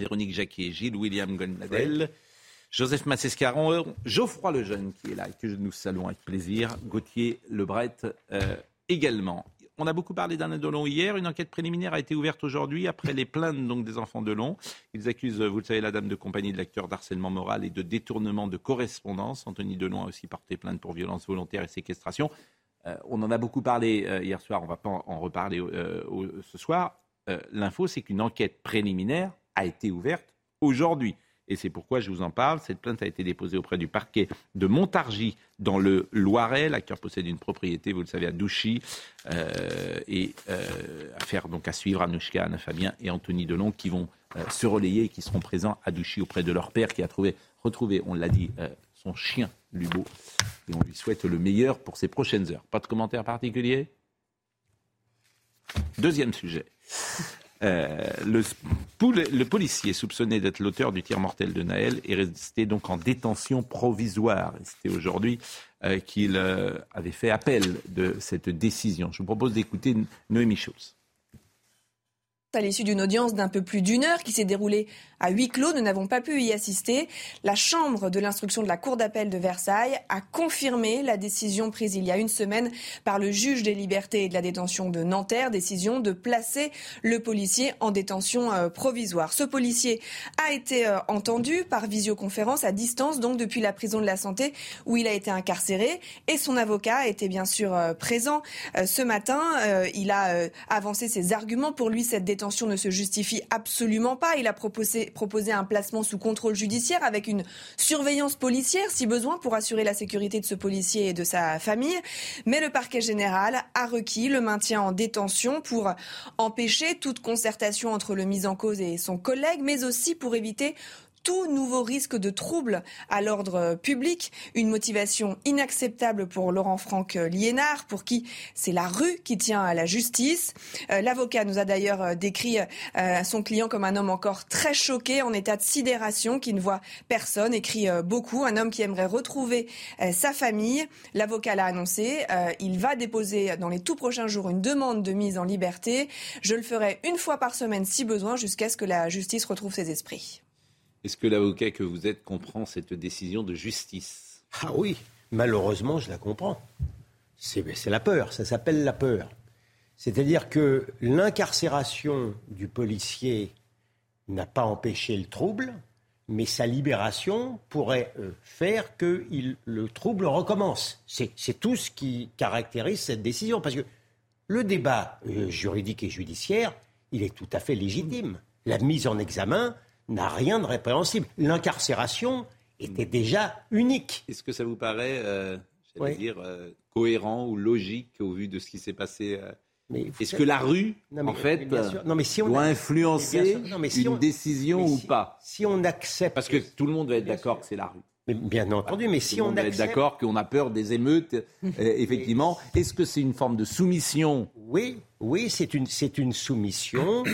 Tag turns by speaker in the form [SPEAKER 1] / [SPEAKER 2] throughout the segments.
[SPEAKER 1] Véronique Jacquier, Gilles William Goldnadel, Joseph Massescaron, Geoffroy Lejeune qui est là et que nous saluons avec plaisir, Gauthier Lebret euh, également. On a beaucoup parlé d'Anna Delon hier. Une enquête préliminaire a été ouverte aujourd'hui après les plaintes donc, des enfants de Delon. Ils accusent, vous le savez, la dame de compagnie de l'acteur d'harcèlement moral et de détournement de correspondance. Anthony Delon a aussi porté plainte pour violence volontaire et séquestration. Euh, on en a beaucoup parlé euh, hier soir, on ne va pas en, reparler euh, ce soir. L'info, c'est qu'une enquête préliminaire a été ouverte aujourd'hui et c'est pourquoi je vous en parle. Cette plainte a été déposée auprès du parquet de Montargis dans le Loiret. L'acteur possède une propriété, vous le savez, à Douchy. Euh, et euh, affaire donc à suivre Anouchka, Anna Fabien et Anthony Delon qui vont euh, se relayer et qui seront présents à Douchy auprès de leur père qui a trouvé, retrouvé, on l'a dit, son chien Lubo. Et on lui souhaite le meilleur pour ses prochaines heures. Pas de commentaires particuliers? Deuxième sujet. Euh, le, policier soupçonné d'être l'auteur du tir mortel de Naël est resté donc en détention provisoire. C'était aujourd'hui euh, qu'il euh, avait fait appel de cette décision. Je vous propose d'écouter Noémie Schulz.
[SPEAKER 2] À l'issue d'une audience d'un peu plus d'une heure qui s'est déroulée à huis clos, nous n'avons pas pu y assister. La Chambre de l'instruction de la Cour d'appel de Versailles a confirmé la décision prise il y a une semaine par le juge des libertés et de la détention de Nanterre, décision de placer le policier en détention euh, provisoire. Ce policier a été euh, entendu par visioconférence à distance, donc depuis la prison de la Santé où il a été incarcéré, et son avocat était bien sûr euh, présent ce matin. Il a avancé ses arguments. Pour lui, cette détention détention ne se justifie absolument pas. Il a proposé, proposé un placement sous contrôle judiciaire avec une surveillance policière, si besoin, pour assurer la sécurité de ce policier et de sa famille. Mais le parquet général a requis le maintien en détention pour empêcher toute concertation entre le mis en cause et son collègue, mais aussi pour éviter tout nouveau risque de trouble à l'ordre public, une motivation inacceptable pour Laurent Franck Liénard, pour qui c'est la rue qui tient à la justice. Euh, l'avocat nous a d'ailleurs euh, décrit euh, son client comme un homme encore très choqué, en état de sidération, qui ne voit personne, écrit beaucoup, un homme qui aimerait retrouver sa famille. L'avocat l'a annoncé, il va déposer dans les tout prochains jours une demande de mise en liberté. Je le ferai une fois par semaine si besoin, jusqu'à ce que la justice retrouve ses esprits.
[SPEAKER 1] Est-ce que l'avocat que vous êtes comprend cette décision de justice?
[SPEAKER 3] Ah oui, malheureusement, je la comprends. C'est la peur, ça s'appelle la peur. C'est-à-dire que l'incarcération du policier n'a pas empêché le trouble, mais sa libération pourrait euh, faire que le trouble recommence. C'est tout ce qui caractérise cette décision. Parce que le débat euh, juridique et judiciaire, il est tout à fait légitime. La mise en examen, n'a rien de répréhensible. L'incarcération était déjà unique.
[SPEAKER 1] Est-ce que ça vous paraît, euh, dire, euh, cohérent ou logique au vu de ce qui s'est passé euh, Est-ce que la rue, en fait, non, mais si on doit influencer une décision ou pas
[SPEAKER 3] Si on accepte...
[SPEAKER 1] Parce que tout le monde va être d'accord que c'est la rue.
[SPEAKER 3] Mais bien entendu, mais si on,
[SPEAKER 1] est d'accord qu'on a peur des émeutes, effectivement, est-ce que c'est une forme de soumission?
[SPEAKER 3] Oui, oui, c'est une, une soumission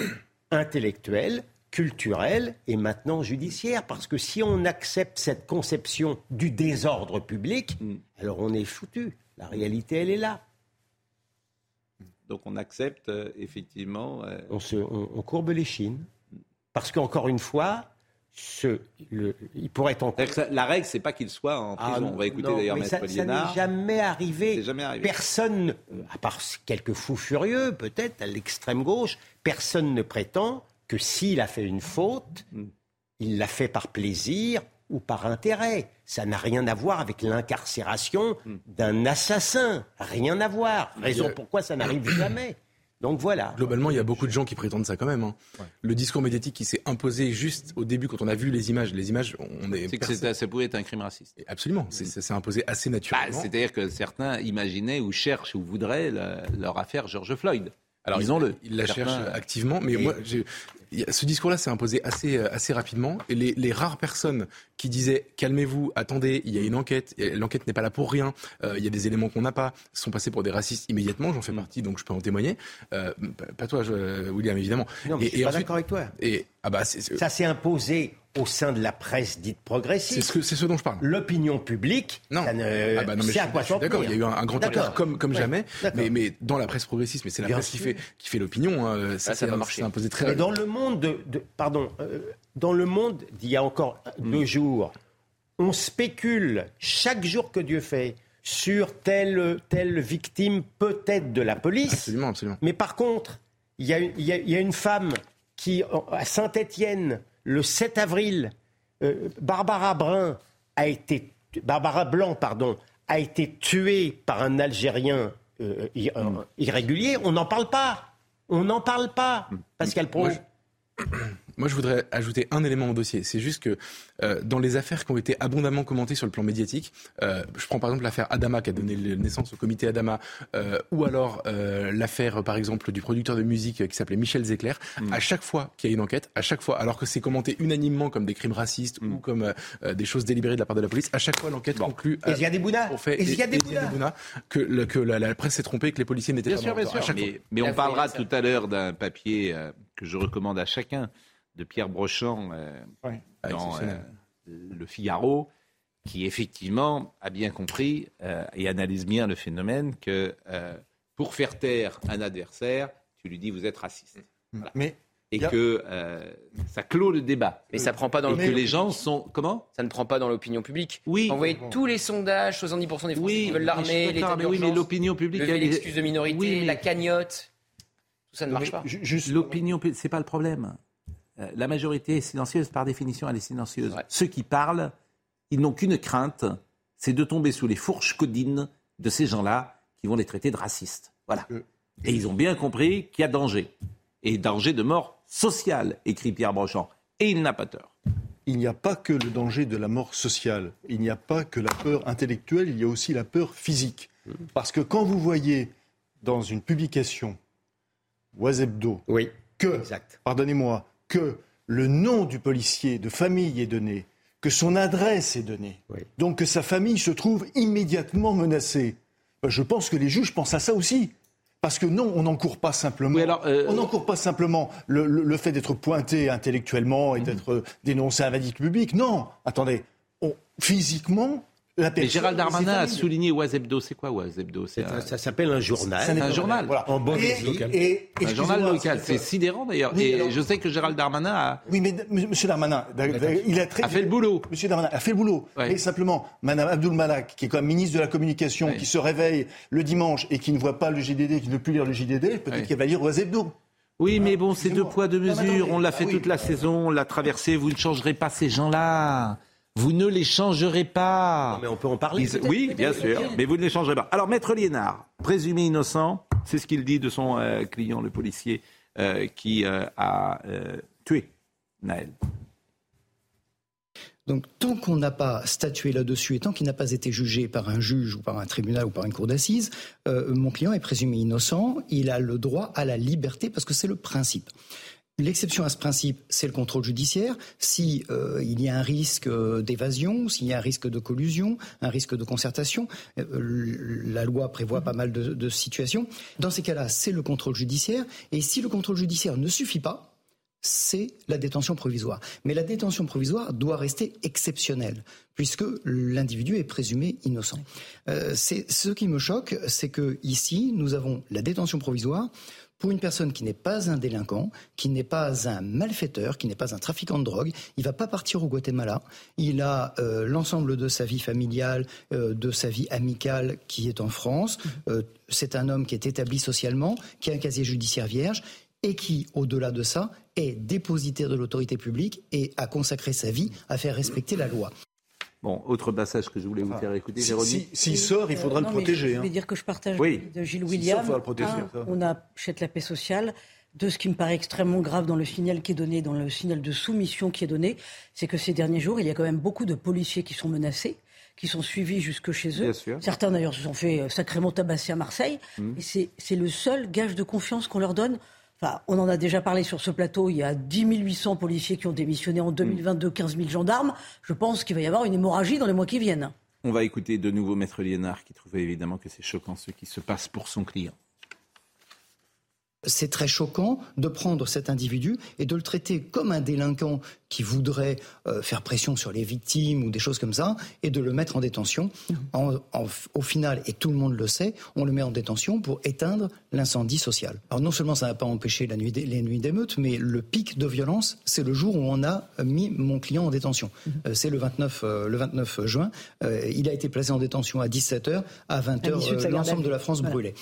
[SPEAKER 3] intellectuelle culturelle et maintenant judiciaire. Parce que si on accepte cette conception du désordre public, mm. alors on est foutu. La réalité, elle est là.
[SPEAKER 1] Donc on accepte euh, effectivement.
[SPEAKER 3] Euh, on, se, on, courbe les chines. Parce qu'encore une fois, ce, le, il pourrait être en...
[SPEAKER 1] La règle, c'est pas qu'il soit en ah, prison. on va écouter d'ailleurs Maître
[SPEAKER 3] Ça, ça n'est jamais arrivé. jamais arrivé. Personne, à part quelques fous furieux, peut-être à l'extrême gauche, personne ne prétend que s'il a fait une faute, mm. il l'a fait par plaisir ou par intérêt. Ça n'a rien à voir avec l'incarcération mm. d'un assassin. Rien à voir. Raison pourquoi ça n'arrive jamais. Donc voilà.
[SPEAKER 4] Globalement, il y a beaucoup de gens qui prétendent ça quand même. Hein. Le discours médiatique qui s'est imposé juste au début quand on a vu les images. Les images, on est.
[SPEAKER 1] C'est que ça pouvait être un crime raciste.
[SPEAKER 4] Absolument. Ça s'est imposé assez naturellement.
[SPEAKER 1] Bah, c'est-à-dire que certains imaginaient ou cherchent ou voudraient leur affaire George Floyd.
[SPEAKER 4] Alors,
[SPEAKER 1] ils ont le.
[SPEAKER 4] Ils la cherchent activement, mais moi, ce discours-là s'est imposé assez, euh, assez rapidement. Et les, les rares personnes qui disaient calmez-vous, attendez, il y a une enquête, l'enquête n'est pas là pour rien, euh, il y a des éléments qu'on n'a pas, sont passés pour des racistes immédiatement, j'en fais mm. partie, donc je peux en témoigner. Euh, pas toi, je, William, évidemment.
[SPEAKER 3] Non, mais et, je suis pas d'accord avec toi.
[SPEAKER 4] Et, ah bah,
[SPEAKER 3] ça s'est imposé au sein de la presse dite progressiste.
[SPEAKER 4] C'est ce, ce, dont je parle.
[SPEAKER 3] L'opinion publique,
[SPEAKER 4] non.
[SPEAKER 3] ça ne...
[SPEAKER 4] ah bah non mais à quoi D'accord, il y a eu un, grand écart comme, comme jamais, mais, mais dans la presse progressiste, mais c'est la presse qui fait, qui fait l'opinion, hein, ça, ça va marcher. imposé très
[SPEAKER 3] mais dans le monde, de, de pardon, euh, dans le monde d'il y a encore mm. deux jours, on spécule chaque jour que Dieu fait sur telle, telle victime peut-être de la police.
[SPEAKER 4] Absolument, absolument.
[SPEAKER 3] Mais par contre, il y, y, y a, une femme qui, à Saint-Étienne, le 7 avril, euh, Barbara Brun a été, Barbara Blanc, pardon, a été tuée par un Algérien euh, hmm. irrégulier. On n'en parle pas. On n'en parle pas, Pascal Pro.
[SPEAKER 4] Moi, je voudrais ajouter un élément au dossier. C'est juste que euh, dans les affaires qui ont été abondamment commentées sur le plan médiatique, euh, je prends par exemple l'affaire Adama qui a donné naissance au comité Adama, euh, ou alors euh, l'affaire par exemple du producteur de musique qui s'appelait Michel Zecler. Mm. À chaque fois qu'il y a une enquête, à chaque fois, alors que c'est commenté unanimement comme des crimes racistes mm. ou comme euh, des choses délibérées de la part de la police, à chaque fois l'enquête bon. conclut.
[SPEAKER 3] Et il y a des Bouna.
[SPEAKER 4] Et il y a des Bouna. Que, le, que la, la, presse s'est trompée, que les policiers n'étaient pas.
[SPEAKER 1] Sûr, bien sûr, mais, mais on parlera tout à l'heure d'un papier que je recommande à chacun de Pierre Brochant euh, dans euh, Le Figaro, qui effectivement a bien compris euh, et analyse bien le phénomène que pour faire taire un adversaire, tu lui dis vous êtes raciste.
[SPEAKER 5] Mm. Mais
[SPEAKER 1] et que ça clôt le débat.
[SPEAKER 6] Mais ça prend pas dans
[SPEAKER 1] et que les gens sont comment?
[SPEAKER 6] Ça ne prend pas dans l'opinion publique.
[SPEAKER 1] Oui.
[SPEAKER 6] Vous voyez tous les sondages, 70% des Français qui veulent l'armée, l'état
[SPEAKER 1] oui, mais l'opinion publique,
[SPEAKER 6] l'excuse de minorité, la cagnotte, tout ça ne marche pas.
[SPEAKER 1] L'opinion, c'est pas le problème. Euh, la majorité est silencieuse, par définition, elle est silencieuse. Ceux qui parlent, ils n'ont qu'une crainte, c'est de tomber sous les fourches codines de ces gens-là qui vont les traiter de racistes. Voilà. Euh, Et ils ont bien compris qu'il y a danger. Et danger de mort sociale, écrit Pierre Brochant. Et il n'a pas tort.
[SPEAKER 5] Il n'y a pas que le danger de la mort sociale. Il n'y a pas que la peur intellectuelle, il y a aussi la peur physique. Mmh. Parce que quand vous voyez dans une publication, Oisebdo,
[SPEAKER 3] oui,
[SPEAKER 5] que, pardonnez-moi, que le nom du policier de famille est donné, que son adresse est donnée, donc que sa famille se trouve immédiatement menacée. Ben, je pense que les juges pensent à ça aussi. Parce que non, on n'encourt pas simplement, euh, on n'encourt pas simplement le, fait d'être pointé intellectuellement et mhm. d'être dénoncé à la public. Non, attendez, physiquement,
[SPEAKER 1] mais Gérald Darmanin a souligné Oisebdo. C'est quoi Oisebdo
[SPEAKER 3] Ça s'appelle un journal.
[SPEAKER 1] C'est un, journal.
[SPEAKER 3] En bon
[SPEAKER 1] et, un journal local. C'est sidérant d'ailleurs. et je sais que Gérald Darmanin a.
[SPEAKER 5] Oui, mais M. Darmanin, il a, très,
[SPEAKER 1] a fait le boulot.
[SPEAKER 5] M. Darmanin a fait le boulot. Mais simplement, Mme Abdul Malak, qui est comme ministre de la Communication, qui se réveille le dimanche et qui ne voit pas le JDD, qui ne veut plus lire le JDD, peut-être qu'elle va lire Oisebdo.
[SPEAKER 1] Oui, mais bon, c'est deux poids, deux mesures. on l'a fait ah toute la saison, on l'a traversé. Vous ne changerez pas ces gens-là. Vous ne les changerez pas.
[SPEAKER 3] mais on peut en parler.
[SPEAKER 1] oui, bien sûr, mais vous ne les changerez pas. Alors, Maître Liénard, présumé innocent, c'est ce qu'il dit de son euh, client, le policier, euh, qui euh, a tué Naël.
[SPEAKER 7] Donc, tant qu'on n'a pas statué là-dessus et tant qu'il n'a pas été jugé par un juge ou par un tribunal ou par une cour d'assises, mon client est présumé innocent. Il a le droit à la liberté parce que c'est le principe. L'exception à ce principe, c'est le contrôle judiciaire. Si euh, il y a un risque euh, d'évasion, s'il y a un risque de collusion, un risque de concertation, euh, la loi prévoit pas mal de, situations. Dans ces cas-là, c'est le contrôle judiciaire. Et si le contrôle judiciaire ne suffit pas, c'est la détention provisoire. Mais la détention provisoire doit rester exceptionnelle, puisque l'individu est présumé innocent. Ce qui me choque, c'est que ici, nous avons la détention provisoire pour une personne qui n'est pas un délinquant, qui n'est pas un malfaiteur, qui n'est pas un trafiquant de drogue, il va pas partir au Guatemala. Il a euh, l'ensemble de sa vie familiale, euh, de sa vie amicale qui est en France. Mhm. Euh, c'est un homme qui est établi socialement, qui a un casier judiciaire vierge et qui, au-delà de ça, est dépositaire de l'autorité publique et a consacré sa vie à faire respecter la loi.
[SPEAKER 1] Bon, autre passage que je voulais vous faire écouter,
[SPEAKER 5] S'il si, sort, il faudra le protéger.
[SPEAKER 8] Je vais hein. dire que je partage oui. de Gilles William. on achète la paix sociale. De ce qui me paraît extrêmement grave dans le signal qui est donné, dans le signal de soumission qui est donné, c'est que ces derniers jours, il y a quand même beaucoup de policiers qui sont menacés qui sont suivis jusque chez eux. Certains d'ailleurs se sont fait sacrément tabasser à Marseille. Mmh. Et c'est le seul gage de confiance qu'on leur donne. On en a déjà parlé sur ce plateau. Il y a 10 800 policiers qui ont démissionné en 2022, 15 000 gendarmes. Je pense qu'il va y avoir une hémorragie dans les mois qui viennent.
[SPEAKER 1] On va écouter de nouveau Maître Liénard qui trouvait évidemment que c'est choquant ce qui se passe pour son client
[SPEAKER 7] c'est très choquant de prendre cet individu et de le traiter comme un délinquant qui voudrait euh, faire pression sur les victimes ou des choses comme ça et de le mettre en détention. au final, et tout le monde le sait, on le met en détention pour éteindre l'incendie social. Alors non seulement ça n'a pas empêché la nuit les nuits d'émeute, mais le pic de violence, c'est le jour où on a mis mon client en détention. Mhm. Euh, c'est le 29, euh, le 29 juin. il a été placé en détention à 17h, à 20h, l'ensemble de la France brûlait.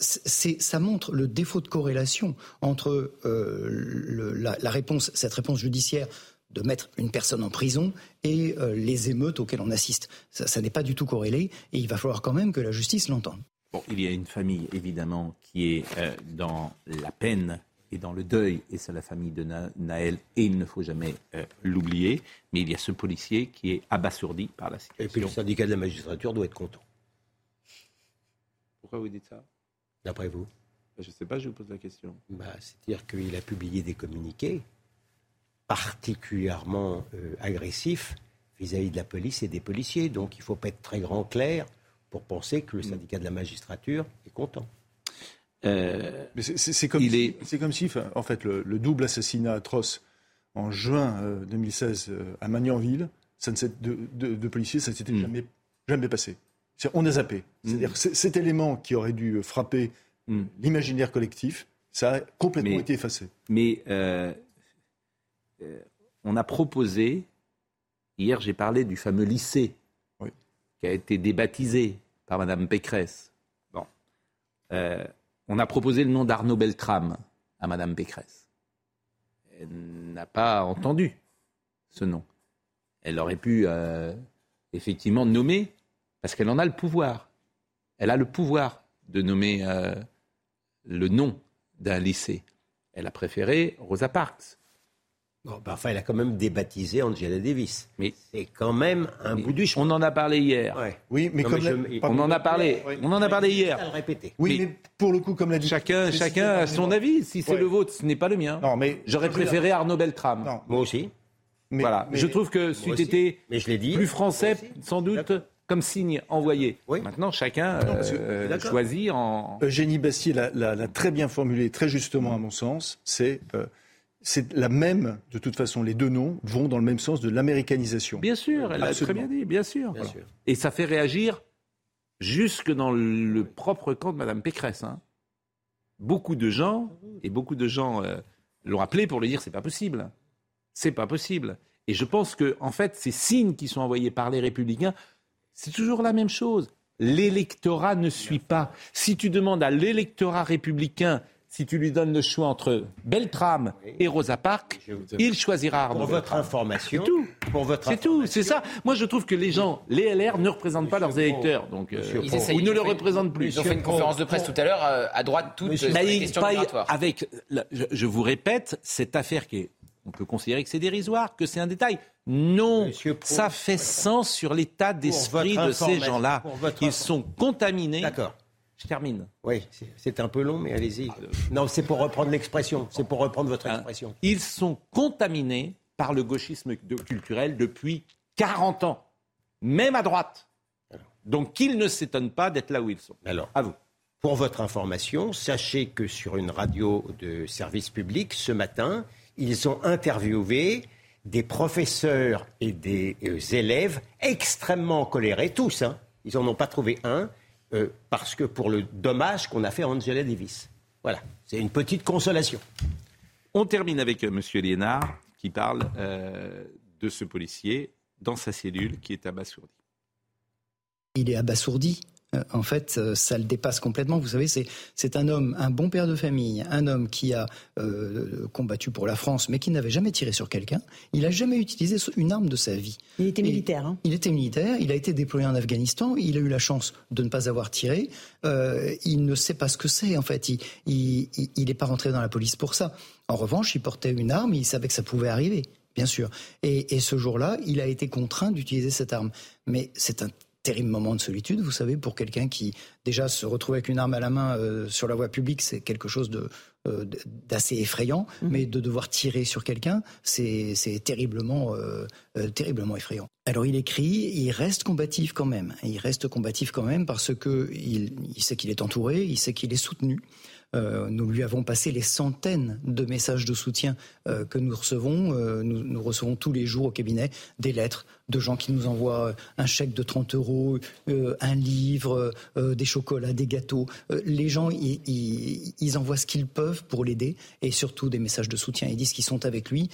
[SPEAKER 7] ça montre le défaut de corrélation entre la réponse, cette réponse judiciaire de mettre une personne en prison et euh, les émeutes auxquelles on assiste. Ça, n'est pas du tout corrélé et il va falloir quand même que la justice l'entende.
[SPEAKER 1] Bon, il y a une famille évidemment qui est euh, dans la peine et dans le deuil, et c'est la famille de Naël, et il ne faut jamais euh, l'oublier. Mais il y a ce policier qui est abasourdi par la situation.
[SPEAKER 3] Et puis le syndicat de la magistrature doit être content.
[SPEAKER 1] Pourquoi vous dites ça?
[SPEAKER 3] D'après vous?
[SPEAKER 1] Je ne sais pas, je vous pose la question.
[SPEAKER 3] Bah, C'est-à-dire qu'il a publié des communiqués particulièrement euh, agressif vis-à-vis de la police et des policiers. Donc il ne faut pas être très grand clair pour penser que le mm. syndicat de la magistrature est content.
[SPEAKER 5] Euh, c'est comme, si, comme si, en fait, le, double assassinat atroce en juin 2016 euh, à Magnanville, ça ne de, de, de, policiers, ça ne s'était mm. jamais, jamais passé. On a zappé. Mm. C'est-à-dire cet élément qui aurait dû frapper l'imaginaire collectif, ça a complètement été effacé.
[SPEAKER 1] Mais euh, on a proposé, hier j'ai parlé du fameux lycée qui a été débaptisé par Mme Pécresse. Bon. Euh, on a proposé le nom d'Arnaud Beltrame à Mme Pécresse. Elle n'a pas entendu ce nom. Elle aurait pu euh, effectivement nommer, parce qu'elle en a le pouvoir. Elle a le pouvoir de nommer le nom d'un lycée. Elle a préféré Rosa Parks.
[SPEAKER 3] Bon, bah, enfin, il a quand même débaptisé Angela Davis. Mais c'est quand même un bout du
[SPEAKER 1] On en a parlé hier.
[SPEAKER 5] Oui, mais comme
[SPEAKER 1] on en a parlé. On en a parlé hier.
[SPEAKER 5] Oui, mais, pour le coup, comme l'a dit.
[SPEAKER 1] Chacun, chacun a son avis. Si c'est le vôtre, ce n'est pas le mien. Non, mais j'aurais préféré Arnaud Beltrame.
[SPEAKER 3] Moi aussi.
[SPEAKER 1] Mais, voilà. je trouve que c'eût été plus français, sans doute comme signe envoyé. Maintenant, chacun euh, choisit en.
[SPEAKER 5] Eugénie Bastier l'a très bien formulé, très justement à mon sens. C'est euh, c'est la même, de toute façon, les deux noms vont dans le même sens de l'américanisation.
[SPEAKER 1] Bien sûr, elle l'a très bien dit, bien sûr. Et ça fait réagir jusque dans le propre camp de Mme Pécresse. Hein. Beaucoup de gens, et beaucoup de gens euh, l'ont appelé pour lui dire c'est pas possible. C'est pas possible. Et je pense que, en fait, ces signes qui sont envoyés par les républicains, c'est toujours la même chose. L'électorat ne suit pas. Si tu demandes à l'électorat républicain si tu lui donnes le choix entre Beltrame et Rosa Parks, il choisira Arnaud
[SPEAKER 3] Pour votre information.
[SPEAKER 1] C'est tout. Pour votre C'est tout. C'est ça. Moi, je trouve que les gens, les LR, ne représentent pas leurs électeurs. Donc, euh, ils, ne le représentent plus.
[SPEAKER 6] Ils ont fait une conférence de presse tout à l'heure euh, à droite, toutes les questions
[SPEAKER 1] Avec, je, vous répète, cette affaire qui est, on peut considérer que c'est dérisoire, que c'est un détail. Non, ça fait sens sur l'état d'esprit de ces gens-là. Ils sont contaminés.
[SPEAKER 3] D'accord
[SPEAKER 1] je termine.
[SPEAKER 3] Oui, c'est un peu long, mais allez-y. Non, c'est pour reprendre l'expression. C'est pour reprendre votre hein, expression.
[SPEAKER 1] Ils sont contaminés par le gauchisme culturel depuis 40 ans, même à droite. Donc qu'ils ne s'étonnent pas d'être là où ils sont.
[SPEAKER 3] Alors, à vous. Pour votre information, sachez que sur une radio de service public, ce matin, ils ont interviewé des professeurs et des euh, élèves extrêmement colérés, tous. Hein. Ils n'en ont pas trouvé un euh, parce que pour le dommage qu'on a fait à Angela Davis. Voilà, c'est une petite consolation.
[SPEAKER 1] On termine avec euh, M. Liénard qui parle euh, de ce policier dans sa cellule qui est abasourdi.
[SPEAKER 7] Il est abasourdi en fait, euh, ça le dépasse complètement. Vous savez, c'est un homme, un bon père de famille, un homme qui a euh, combattu pour la France, mais qui n'avait jamais tiré sur quelqu'un. Il n'a jamais utilisé une arme de sa vie.
[SPEAKER 8] Il était militaire. Hein.
[SPEAKER 7] Il était militaire. Il a été déployé en Afghanistan. Il a eu la chance de ne pas avoir tiré. il ne sait pas ce que c'est. En fait, il n'est pas rentré dans la police pour ça. En revanche, il portait une arme. Il savait que ça pouvait arriver Bien sûr. Et, et ce jour-là, il a été contraint d'utiliser cette arme. Mais c'est un terrible moment de solitude, vous savez, pour quelqu'un qui déjà se retrouve avec une arme à la main euh, sur la voie publique, c'est quelque chose de euh, d'assez effrayant, mmh. mais de devoir tirer sur quelqu'un, c'est terriblement euh, terriblement effrayant. Alors il écrit, il reste combatif quand même, il reste combatif quand même parce que il, il sait qu'il est entouré, il sait qu'il est soutenu. Euh, nous lui avons passé les centaines de messages de soutien euh, que nous recevons. Euh, nous, recevons tous les jours au cabinet des lettres de gens qui nous envoient un chèque de 30 euros, un livre, des chocolats, des gâteaux. les gens, ils envoient ce qu'ils peuvent pour l'aider et surtout des messages de soutien. Ils disent qu'ils sont avec lui.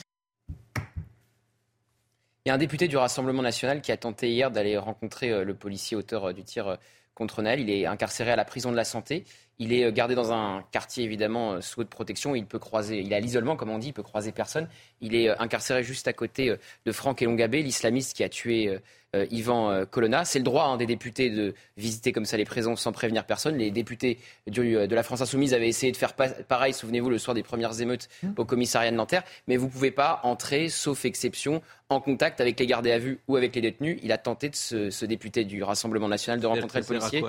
[SPEAKER 6] Il y a un député du Rassemblement national qui a tenté hier d'aller rencontrer le policier auteur du tir contre Naël. Il est incarcéré à la prison de la santé. Il est euh, gardé dans un quartier évidemment euh, sous haute protection. Il peut croiser, il est à l'isolement comme on dit, il peut croiser personne. Il est euh, incarcéré juste à côté de Franck Elongabé, l'islamiste qui a tué euh, Yvan Colonna. C'est le droit hein, des députés de visiter comme ça les prisons sans prévenir personne. Les députés de la France Insoumise avaient essayé de faire pareil, souvenez-vous, le soir des premières émeutes mmh. au commissariat de Nanterre. Mais vous ne pouvez pas entrer, sauf exception, en contact avec les gardés à vue ou avec les détenus. Il a tenté de ce, député du Rassemblement national de rencontrer le policier.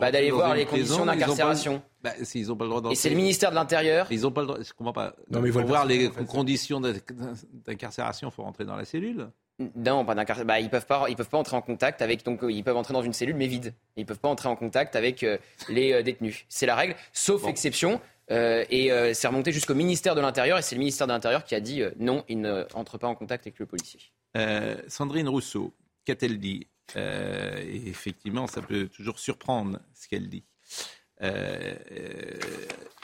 [SPEAKER 6] Bah, d'aller voir les conditions d'incarcération.
[SPEAKER 1] Bah, s'ils ont pas le droit
[SPEAKER 6] Et c'est le ministère de l'Intérieur.
[SPEAKER 1] Ils ont pas le droit. Je comprends pas. Non, mais pour voir les conditions d'incarcération, il faut rentrer dans la cellule.
[SPEAKER 6] Non, pas d'un bah, ils peuvent pas, ils peuvent pas entrer en contact avec, donc ils peuvent entrer dans une cellule mais vide. Ils peuvent pas entrer en contact avec euh, les euh, détenus. C'est la règle, sauf exception. Euh, et c'est remonté jusqu'au ministère de l'Intérieur et c'est le ministère de l'Intérieur qui a dit non, ils n'entrent pas en contact avec le policier.
[SPEAKER 1] Sandrine Rousseau, qu'a-t-elle dit? Effectivement, ça peut toujours surprendre ce qu'elle dit. Euh,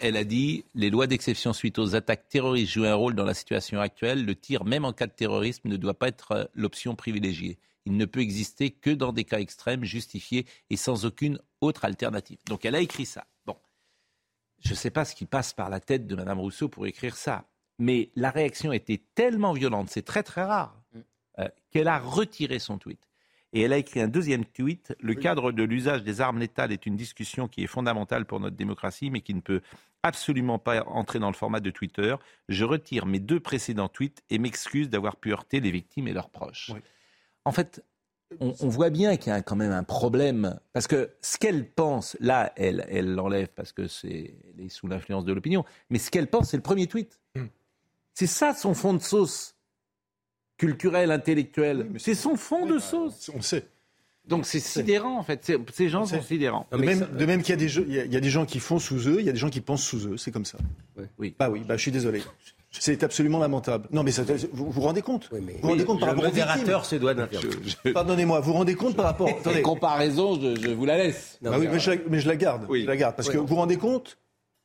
[SPEAKER 1] elle a dit les lois d'exception suite aux attaques terroristes jouent un rôle dans la situation actuelle. Le tir, même en cas de terrorisme, ne doit pas être euh, l'option privilégiée. Il ne peut exister que dans des cas extrêmes, justifiés et sans aucune autre alternative. Donc elle a écrit ça. Bon, je ne sais pas ce qui passe par la tête de Mme Rousseau pour écrire ça, mais la réaction était tellement violente, c'est très très rare, mm. euh, qu'elle a retiré son tweet. Et elle a écrit un deuxième tweet. Le cadre de l'usage des armes létales est une discussion qui est fondamentale pour notre démocratie, mais qui ne peut absolument pas entrer dans le format de Twitter. Je retire mes deux précédents tweets et m'excuse d'avoir pu heurter les victimes et leurs proches. En fait, on, voit bien qu'il y a quand même un problème. Parce que ce qu'elle pense, là, elle l'enlève parce que c'est sous l'influence de l'opinion. Mais ce qu'elle pense, c'est le premier tweet. Hmm. C'est ça son fond de sauce culturel, intellectuel. c'est son fond de bah, sauce.
[SPEAKER 5] On sait.
[SPEAKER 1] Donc c'est sidérant en fait. Ces gens sont sidérants.
[SPEAKER 5] De même, de même qu'il y, a des, il y a des gens qui font sous eux, il y a des gens qui pensent sous eux. C'est comme ça.
[SPEAKER 1] Oui.
[SPEAKER 5] Bah oui, bah, je suis désolé. C'est absolument lamentable. Non, mais vous vous rendez compte? Vous vous rendez compte par rapport
[SPEAKER 3] modérateur se doit
[SPEAKER 5] Pardonnez-moi, vous vous rendez compte par rapport.
[SPEAKER 1] Attendez. comparaison, je, vous la laisse.
[SPEAKER 5] bah oui, mais je, la, mais je, la, garde. Je la garde parce que vous vous rendez compte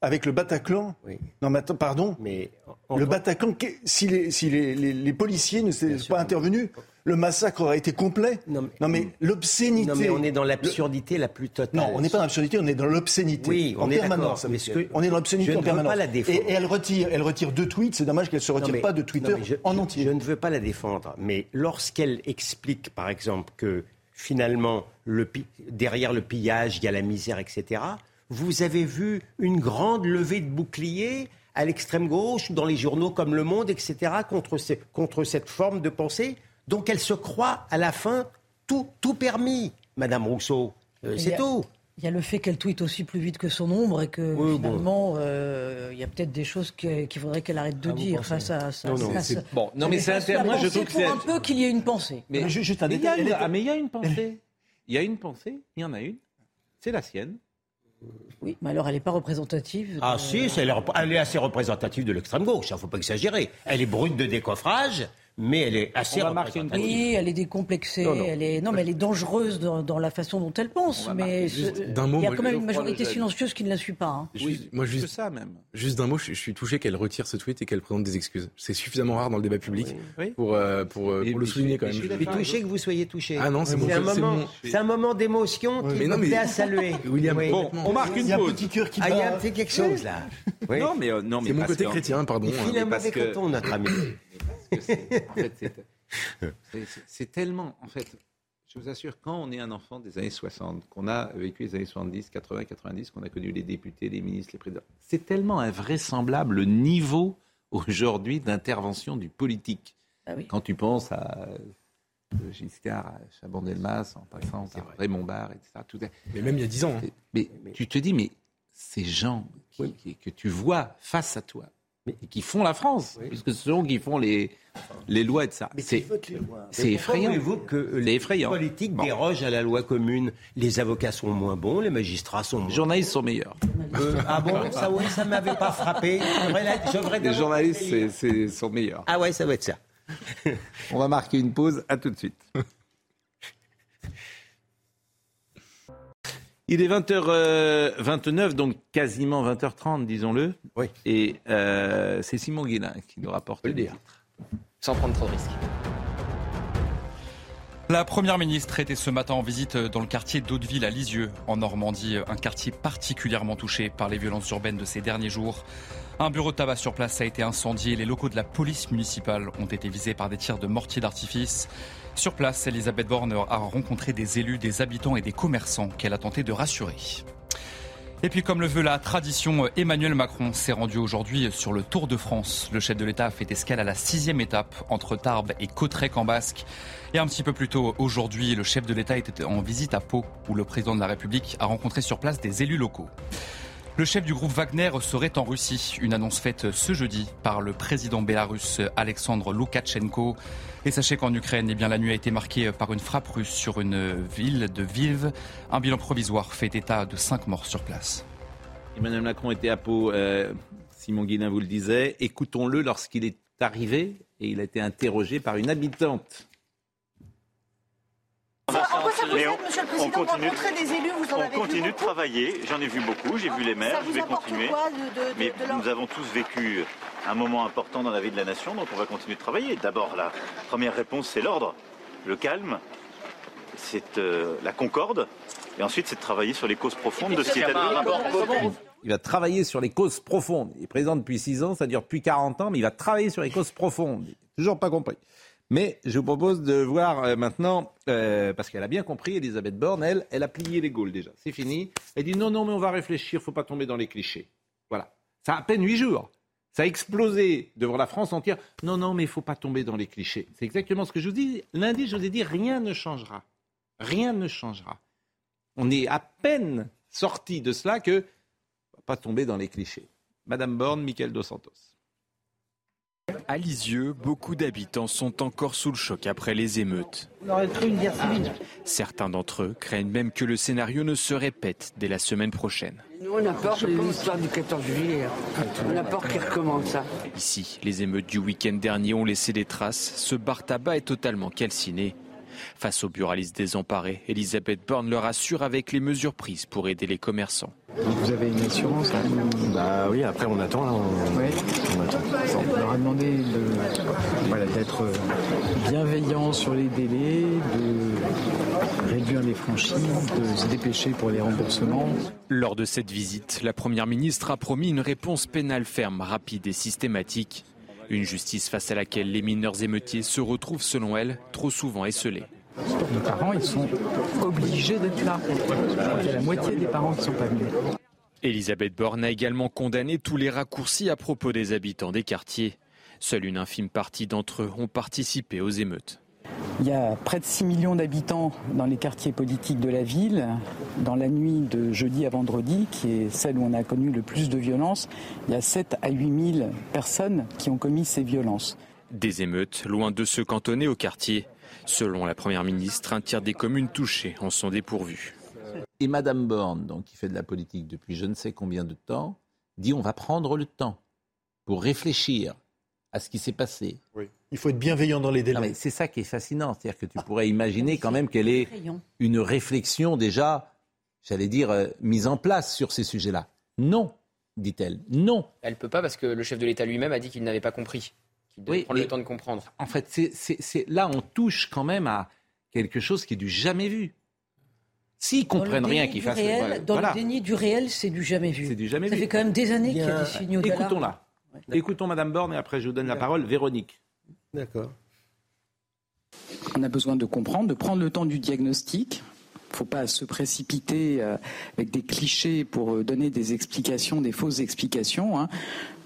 [SPEAKER 5] avec le Bataclan. Non, mais pardon. Mais le Bataclan, si les, si les, les, policiers ne s'étaient pas intervenus, le massacre aurait été complet. Non, mais, l'obscénité. Non, mais
[SPEAKER 3] on est dans l'absurdité la plus totale.
[SPEAKER 5] Non, on n'est pas dans l'absurdité, on est dans l'obscénité.
[SPEAKER 3] Oui,
[SPEAKER 5] on
[SPEAKER 3] est permanence.
[SPEAKER 5] on est dans l'obscénité en permanence. Pas la défendre. Et, elle retire, elle retire deux tweets. C'est dommage qu'elle se retire pas de Twitter en entier.
[SPEAKER 3] Je ne veux pas la défendre, mais lorsqu'elle explique, par exemple, que finalement, le, derrière le pillage, il y a la misère, etc vous avez vu une grande levée de boucliers à l'extrême gauche, dans les journaux comme Le Monde, etc., contre, contre cette forme de pensée. Donc elle se croit à la fin tout, tout permis, Madame Rousseau. Euh, c'est tout.
[SPEAKER 8] Il y a le fait qu'elle tweete aussi plus vite que son ombre et que finalement, euh, il y a peut-être des choses qu'il faudrait qu'elle arrête de ah, dire face à ça.
[SPEAKER 1] Non, non, bon, non mais c'est
[SPEAKER 8] Moi, je trouve que c'est un peu qu'il y ait une pensée.
[SPEAKER 1] Mais, mais juste un détail. Ah, mais il y a une pensée. Il y a une pensée. Il y en a une. C'est la sienne.
[SPEAKER 8] Oui, mais alors elle n'est pas représentative.
[SPEAKER 3] Ah si, elle est assez représentative de l'extrême gauche, il ne faut pas exagérer. Elle est brute de décoffrage, mais elle est assez représentative.
[SPEAKER 8] Oui, elle est décomplexée, non, Elle est non, mais elle est dangereuse dans, la façon dont elle pense. Mais il y a quand même une majorité silencieuse qui ne la suit pas. Hein.
[SPEAKER 4] Oui, moi juste ça même. Juste d'un mot, je, suis touché qu'elle retire ce tweet et qu'elle présente des excuses. C'est suffisamment rare dans le débat public pour euh, pour, euh, pour le souligner quand même. Je
[SPEAKER 3] suis touché que vous soyez touché.
[SPEAKER 4] Ah non, c'est
[SPEAKER 3] un moment, c'est un moment d'émotion qui est à saluer.
[SPEAKER 1] William, bon, on marque une pause. Il y a un
[SPEAKER 3] petit cœur qui bat. Ah, il y a un petit quelque chose là.
[SPEAKER 4] Non, mais euh, non, c'est mon côté chrétien, pardon.
[SPEAKER 3] Il mauvais coton, notre ami.
[SPEAKER 1] C'est tellement, en fait, je vous assure, quand on est un enfant des années 60, qu'on a vécu les années 70, 80, 90, qu'on a connu les députés, les ministres, les présidents, c'est tellement invraisemblable le niveau aujourd'hui d'intervention du politique. Ah quand tu penses à de Giscard à Chaban-Delmas, en passant par Raymond Barre, etc.
[SPEAKER 4] Tout mais même il y a dix ans.
[SPEAKER 1] Hein. Mais, tu te dis, mais ces gens que tu vois face à toi, qui font la France, puisque ce sont qui font les, les lois et ça. C'est effrayant.
[SPEAKER 3] Vous que les effrayant. politiques dérogent à la loi commune? Les avocats sont moins bons, les magistrats sont moins
[SPEAKER 1] Les journalistes sont meilleurs.
[SPEAKER 3] Euh, ah bon? Ça, ça ne m'avait pas frappé.
[SPEAKER 1] les journalistes sont meilleurs.
[SPEAKER 3] Ah ouais, ça va être ça.
[SPEAKER 1] On va marquer une pause. À tout de suite. Il est 20h29, euh, donc quasiment 20h30, disons-le.
[SPEAKER 3] Oui.
[SPEAKER 1] Et euh, c'est Simon Guillain qui nous rapporte le
[SPEAKER 6] dire. Sans prendre trop de risques.
[SPEAKER 9] La Première ministre était ce matin en visite dans le quartier d'Hauteville à Lisieux, en Normandie, un quartier particulièrement touché par les violences urbaines de ces derniers jours. Un bureau de tabac sur place a été incendié. Les locaux de la police municipale ont été visés par des tirs de mortier d'artifice. Sur place, Elisabeth Borne a rencontré des élus, des habitants et des commerçants qu'elle a tenté de rassurer. Et puis, comme le veut la tradition, Emmanuel Macron s'est rendu aujourd'hui sur le Tour de France. Le chef de l'État a fait escale à la sixième étape entre Tarbes et Cautrec en Basque. Et un petit peu plus tôt, aujourd'hui, le chef de l'État était en visite à Pau, où le président de la République a rencontré sur place des élus locaux. Le chef du groupe Wagner serait en Russie. Une annonce faite ce jeudi par le président bélarusse Alexandre Loukachenko. Et sachez qu'en Ukraine, eh bien, la nuit a été marquée par une frappe russe sur une ville de Vive. Un bilan provisoire fait état de cinq morts sur place.
[SPEAKER 1] Emmanuel Macron était à Pau. Euh, Simon Guillain vous le disait. Écoutons-le lorsqu'il est arrivé et il a été interrogé par une habitante
[SPEAKER 10] en quoi ça vous aide, Monsieur le Président, on continue, rencontrer des élus vous en
[SPEAKER 11] On continue de travailler, j'en ai vu beaucoup, j'ai vu les maires, je vais continuer.
[SPEAKER 10] Quoi de, de,
[SPEAKER 11] Mais nous avons tous vécu un moment important dans la vie de la nation, donc on va continuer de travailler. D'abord, la première réponse, c'est l'ordre, le calme, c'est euh, la concorde, et ensuite, c'est de travailler sur les causes profondes de ce qui est advenu.
[SPEAKER 1] Il va travailler sur les causes profondes. Il est président depuis 6 ans, ça dure depuis 40 ans, mais il va travailler sur les causes profondes. Toujours pas compris. Mais je vous propose de voir euh, maintenant, euh, parce qu'elle a bien compris, Elisabeth Borne, elle, a plié les Gaules déjà. C'est fini. Elle dit non, non, mais on va réfléchir, faut pas tomber dans les clichés. Voilà. Ça a à peine huit jours. Ça a explosé devant la France entière. Non, non, mais il faut pas tomber dans les clichés. C'est exactement ce que je vous dis. Lundi, je vous ai dit, rien ne changera. Rien ne changera. On est à peine sorti de cela que pas tomber dans les clichés. Madame Borne, Michael Dos Santos.
[SPEAKER 12] À Lisieux, beaucoup d'habitants sont encore sous le choc après les émeutes. Certains d'entre eux craignent même que le scénario ne se répète dès la semaine prochaine.
[SPEAKER 13] Nous, on a peur de l'histoire du 14 juillet. On a peur qu'il recommence ça.
[SPEAKER 12] Ici, les émeutes du week-end dernier ont laissé des traces. Ce bar tabac est totalement calciné. Face aux buralistes désemparés, Elisabeth Borne leur assure avec les mesures prises pour aider les commerçants.
[SPEAKER 14] Vous avez une assurance
[SPEAKER 15] Bah oui, après on attend.
[SPEAKER 14] on attend. On leur a demandé d'être bienveillants sur les délais, de réduire les franchises, de se dépêcher pour les remboursements.
[SPEAKER 12] Lors de cette visite, la Première ministre a promis une réponse pénale ferme, rapide et systématique. Une justice face à laquelle les mineurs émeutiers se retrouvent, selon elle, trop souvent esselés.
[SPEAKER 14] Nos parents, ils sont obligés d'être là. Il y a la moitié des parents qui ne sont pas venus.
[SPEAKER 12] Elisabeth Borne a également condamné tous les raccourcis à propos des habitants des quartiers. Seule une infime partie d'entre eux ont participé aux émeutes.
[SPEAKER 14] Il y a près de 6 millions d'habitants dans les quartiers politiques de la ville. Dans la nuit de jeudi à vendredi, qui est celle où on a connu le plus de violences, il y a 7 à 8 000 personnes qui ont commis ces violences.
[SPEAKER 12] Des émeutes, loin de se cantonner au quartier. Selon la Première ministre, un tiers des communes touchées en sont dépourvues.
[SPEAKER 1] Et Madame Borne, donc, qui fait de la politique depuis je ne sais combien de temps, dit on va prendre le temps pour réfléchir à ce qui s'est passé.
[SPEAKER 5] Oui. Il faut être bienveillant dans les délais.
[SPEAKER 1] C'est ça qui est fascinant. C'est-à-dire que tu pourrais imaginer quand même qu'elle ait une réflexion déjà, j'allais dire, euh, mise en place sur ces sujets-là. Non, dit-elle. Non.
[SPEAKER 6] Elle ne peut pas parce que le chef de l'État lui-même a dit qu'il n'avait pas compris oui, prendre le temps de comprendre.
[SPEAKER 1] En fait, c'est, là, on touche quand même à quelque chose qui est du jamais vu. S'ils comprennent rien, qu'ils fassent.
[SPEAKER 8] dans le déni du réel, c'est du jamais vu.
[SPEAKER 1] C'est du jamais
[SPEAKER 8] Ça
[SPEAKER 1] vu.
[SPEAKER 8] fait quand même des années qu'il y a des signaux
[SPEAKER 1] Écoutons-la. Écoutons Madame Borne et après je vous donne la parole. Véronique.
[SPEAKER 14] On a besoin de comprendre, de prendre le temps du diagnostic. Il faut pas se précipiter euh, avec des clichés pour euh, donner des explications, des fausses explications. Hein.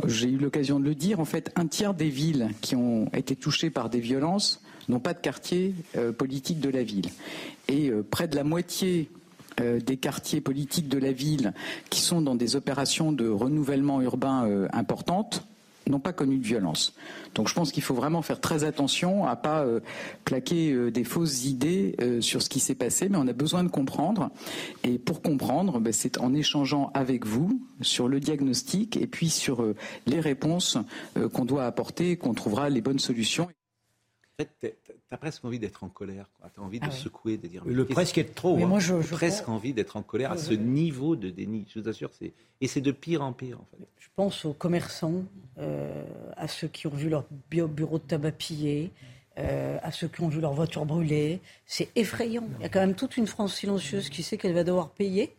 [SPEAKER 14] J'ai eu l'occasion de le dire. En fait, un tiers des villes qui ont été touchées par des violences n'ont pas de quartier politique de la ville. Et près de la moitié des quartiers politiques de la ville qui sont dans des opérations de renouvellement urbain importantes n'ont pas connu de violence. Donc je pense qu'il faut vraiment faire très attention à pas euh, plaquer euh, des fausses idées euh, sur ce qui s'est passé, mais on a besoin de comprendre. Et pour comprendre, ben, c'est en échangeant avec vous sur le diagnostic et puis sur les réponses qu'on doit apporter, qu'on trouvera les bonnes solutions.
[SPEAKER 1] En fait, tu as presque envie d'être en colère. Tu as envie de ah secouer, de dire.
[SPEAKER 3] Le presque est trop.
[SPEAKER 1] Mais hein. moi, je, presque envie d'être en colère à ce niveau de déni. Je vous assure, c'est et c'est de pire en pire. En fait.
[SPEAKER 8] Je pense aux commerçants, euh, à ceux qui ont vu leur bureau de tabac pillé. Euh, à ceux qui ont vu leur voiture brûlée. C'est effrayant. Il y a quand même toute une France silencieuse qui sait qu'elle va devoir payer.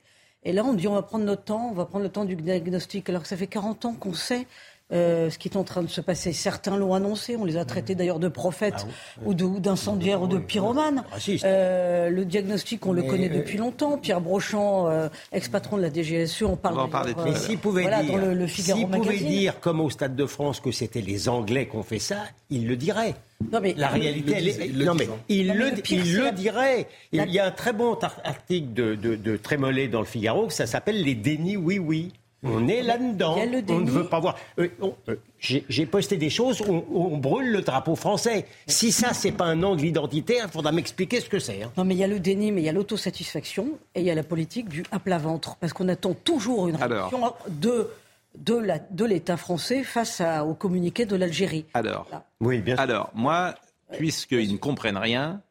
[SPEAKER 8] Et là, on dit on va prendre notre temps, on va prendre le temps du diagnostic, alors que ça fait 40 ans qu'on sait euh, ce qui est en train de se passer. Certains l'ont annoncé, on les a traités d'ailleurs de prophètes ah ou d'incendiaires ou de pyromanes. Euh, le diagnostic, on le connaît euh, depuis longtemps. Pierre Brochant, ex-patron de la DGSE, on parle,
[SPEAKER 3] on parler Mais s'il pouvait, dire, dans le, Figaro pouvait dire, comme au Stade de France, que c'était les Anglais qui ont fait ça, il le dirait. Non mais la réalité, il non mais il le, il le dirait. Il y a un très bon article de, de, de Trémollet dans le Figaro, ça s'appelle les dénis oui oui. On est là-dedans. On ne veut pas voir. Euh, euh, j'ai posté des choses où on, brûle le drapeau français. Si ça, c'est pas un angle identitaire, il faudra m'expliquer ce que c'est. Hein.
[SPEAKER 8] Non, mais il y a le déni, mais il y a l'autosatisfaction et il y a la politique du à plat ventre. Parce qu'on attend toujours une réaction de de l'État français face au communiqué de l'Algérie.
[SPEAKER 1] Alors, oui, bien Alors, moi, puisqu'ils ne comprennent rien,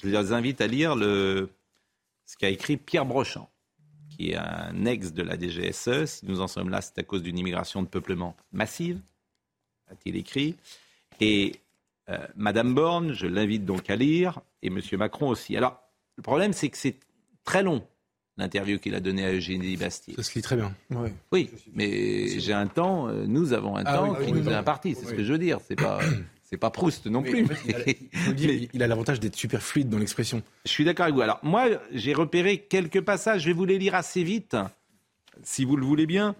[SPEAKER 1] je les invite à lire le, ce qu'a écrit Pierre Brochant qui est un ex de la DGSE. Si nous en sommes là, c'est à cause d'une immigration de peuplement massive, a-t-il écrit. Et euh, Madame Borne, je l'invite donc à lire, et Monsieur Macron aussi. Alors, le problème, c'est que c'est très long, l'interview qu'il a donnée à Eugénie Bastier.
[SPEAKER 4] Ça se lit très bien.
[SPEAKER 1] Oui, mais j'ai un temps, euh, nous avons un ah temps qui nous est imparti, c'est ce que je veux dire. C'est pas. C'est pas Proust non plus.
[SPEAKER 4] il a l'avantage d'être super fluide dans l'expression.
[SPEAKER 1] Je suis d'accord avec vous. Alors moi, j'ai repéré quelques passages. Je vais vous les lire assez vite, si vous le voulez bien.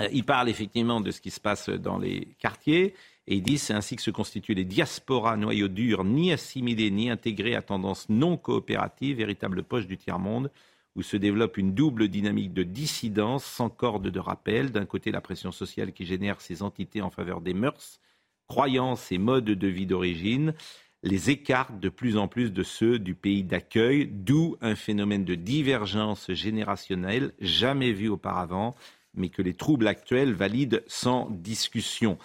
[SPEAKER 1] Euh, il parle effectivement de ce qui se passe dans les quartiers. Et il dit c'est ainsi que se constituent les diasporas noyaux durs, ni assimilés, ni intégrés à tendance non coopérative, véritable poche du tiers-monde, où se développe une double dynamique de dissidence sans corde de rappel. D'un côté, la pression sociale qui génère ces entités en faveur des mœurs croyances et modes de vie d'origine les écartent de plus en plus de ceux du pays d'accueil, d'où un phénomène de divergence générationnelle jamais vu auparavant, mais que les troubles actuels valident sans discussion.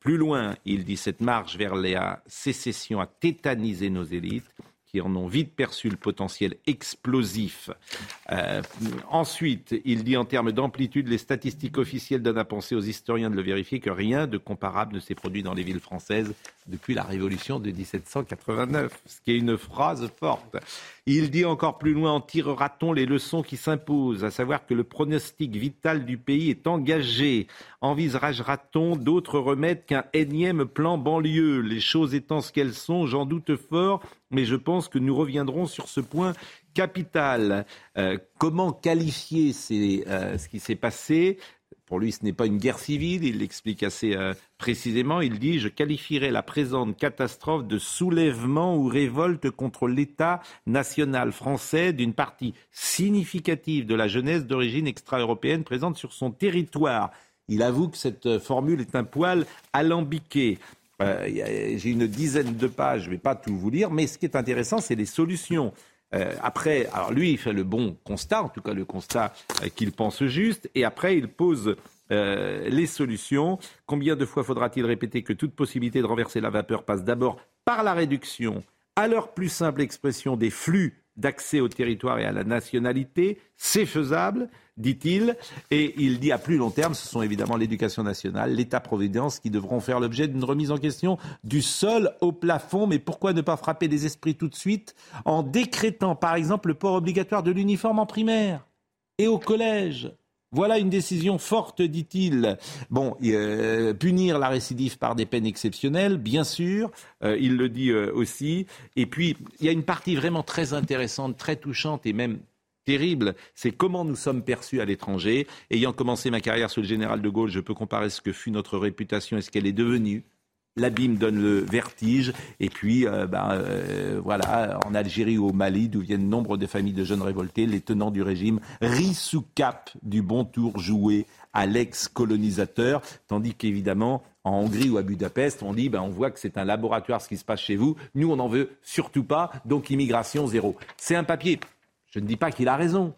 [SPEAKER 1] Plus loin, il dit cette marche vers la sécession a tétanisé nos élites qui en ont vite perçu le potentiel explosif. Euh, ensuite, il dit en termes d'amplitude, les statistiques officielles donnent à penser aux historiens de le vérifier que rien de comparable ne s'est produit dans les villes françaises depuis la Révolution de 1789, ce qui est une phrase forte. Il dit encore plus loin, en tirera-t-on les leçons qui s'imposent, à savoir que le pronostic vital du pays est engagé. Envisagera-t-on d'autres remèdes qu'un énième plan banlieue? Les choses étant ce qu'elles sont, j'en doute fort, mais je pense que nous reviendrons sur ce point capital. Euh, comment qualifier euh, ce qui s'est passé? Pour lui, ce n'est pas une guerre civile, il l'explique assez euh, précisément. Il dit Je qualifierais la présente catastrophe de soulèvement ou révolte contre l'État national français d'une partie significative de la jeunesse d'origine extra-européenne présente sur son territoire. Il avoue que cette formule est un poil alambiqué. Euh, j'ai une dizaine de pages, je ne vais pas tout vous lire, mais ce qui est intéressant, c'est les solutions. Euh, après, alors lui, il fait le bon constat, en tout cas le constat euh, qu'il pense juste, et après, il pose les solutions. Combien de fois faudra-t-il répéter que toute possibilité de renverser la vapeur passe d'abord par la réduction, à leur plus simple expression, des flux d'accès au territoire et à la nationalité. C'est faisable, dit-il. Et il dit à plus long terme, ce sont évidemment l'éducation nationale, l'État-providence qui devront faire l'objet d'une remise en question du sol au plafond. Mais pourquoi ne pas frapper les esprits tout de suite en décrétant, par exemple, le port obligatoire de l'uniforme en primaire et au collège? Voilà une décision forte, dit-il. Bon, euh, punir la récidive par des peines exceptionnelles, bien sûr, euh, il le dit euh, aussi. Et puis, il y a une partie vraiment très intéressante, très touchante et même terrible, c'est comment nous sommes perçus à l'étranger. Ayant commencé ma carrière sous le général de Gaulle, je peux comparer ce que fut notre réputation et ce qu'elle est devenue l'abîme donne le vertige. Et puis, euh, ben, euh, voilà, en Algérie ou au Mali, d'où viennent nombre de familles de jeunes révoltés, les tenants du régime rient sous cap du bon tour joué à l'ex-colonisateur, tandis qu'évidemment, en Hongrie ou à Budapest, on dit, ben, on voit que c'est un laboratoire ce qui se passe chez vous. Nous, on n'en veut surtout pas, donc immigration zéro. C'est un papier. Je ne dis pas qu'il a raison.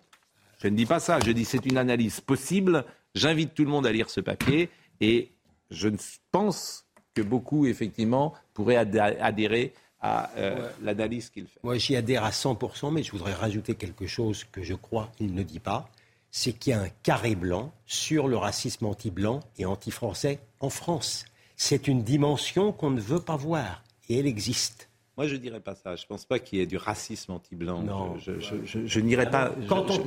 [SPEAKER 1] Je ne dis pas ça. Je dis c'est une analyse possible. J'invite tout le monde à lire ce papier et je pense que beaucoup, effectivement, pourraient adhérer à euh, l'analyse qu'il fait.
[SPEAKER 3] Moi, j'y adhère à 100%, mais je voudrais rajouter quelque chose que je crois qu'il ne dit pas. C'est qu'il y a un carré blanc sur le racisme anti-blanc et anti-français en France. C'est une dimension qu'on ne veut pas voir, et elle existe.
[SPEAKER 1] Moi, je ne dirais pas ça. Je ne pense pas qu'il y ait du racisme anti-blanc. Non. Je, je, n'irai pas.
[SPEAKER 3] Quand on,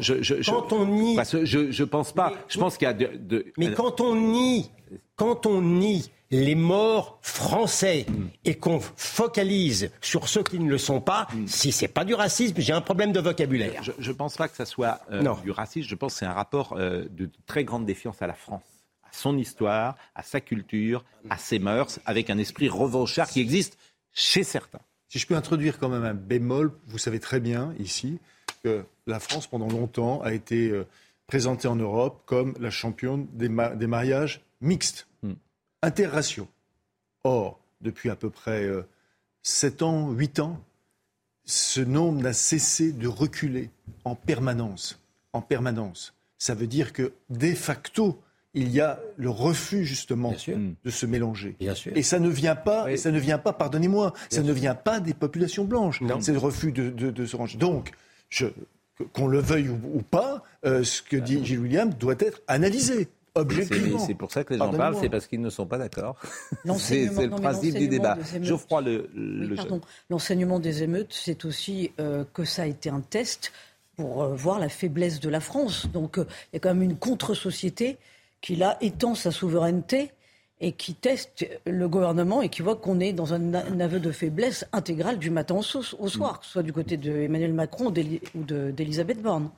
[SPEAKER 3] quand on nie.
[SPEAKER 1] je ne pense pas. je pense qu'il y a de,
[SPEAKER 3] Mais quand on nie, quand on nie les morts français mm. et qu'on focalise sur ceux qui ne le sont pas, mm. si c'est pas du racisme, j'ai un problème de vocabulaire.
[SPEAKER 1] Je ne pense pas que ça soit euh, du racisme. Je pense que c'est un rapport euh, de très grande défiance à la France, à son histoire, à sa culture, à ses mœurs, avec un esprit revanchard qui existe chez certains.
[SPEAKER 5] Si je peux introduire quand même un bémol, vous savez très bien ici que la France pendant longtemps a été euh, présentée en Europe comme la championne des, des mariages mixtes interratio. Or, depuis à peu près 7 euh, ans, 8 ans, ce nombre n'a cessé de reculer en permanence. En permanence. Ça veut dire que, de facto, il y a le refus justement de se mélanger. Et ça ne vient pas, ça ne vient pas, pardonnez-moi, ça ne vient pas des populations blanches. C'est le refus de, se ranger. Donc, qu'on le veuille ou, pas, euh, ce que dit Gilles William doit être analysé.
[SPEAKER 1] C'est pour ça que les gens parlent, c'est parce qu'ils ne sont pas d'accord. c'est le principe du débat. Geoffroy le, le
[SPEAKER 8] L'enseignement des émeutes, c'est aussi euh, que ça a été un test pour euh, voir la faiblesse de la France. Donc euh, il y a quand même une contre-société qui là étend sa souveraineté et qui teste le gouvernement et qui voit qu'on est dans un, aveu de faiblesse intégrale du matin au, soir, que ce soit du côté d'Emmanuel Macron ou d'Elisabeth Borne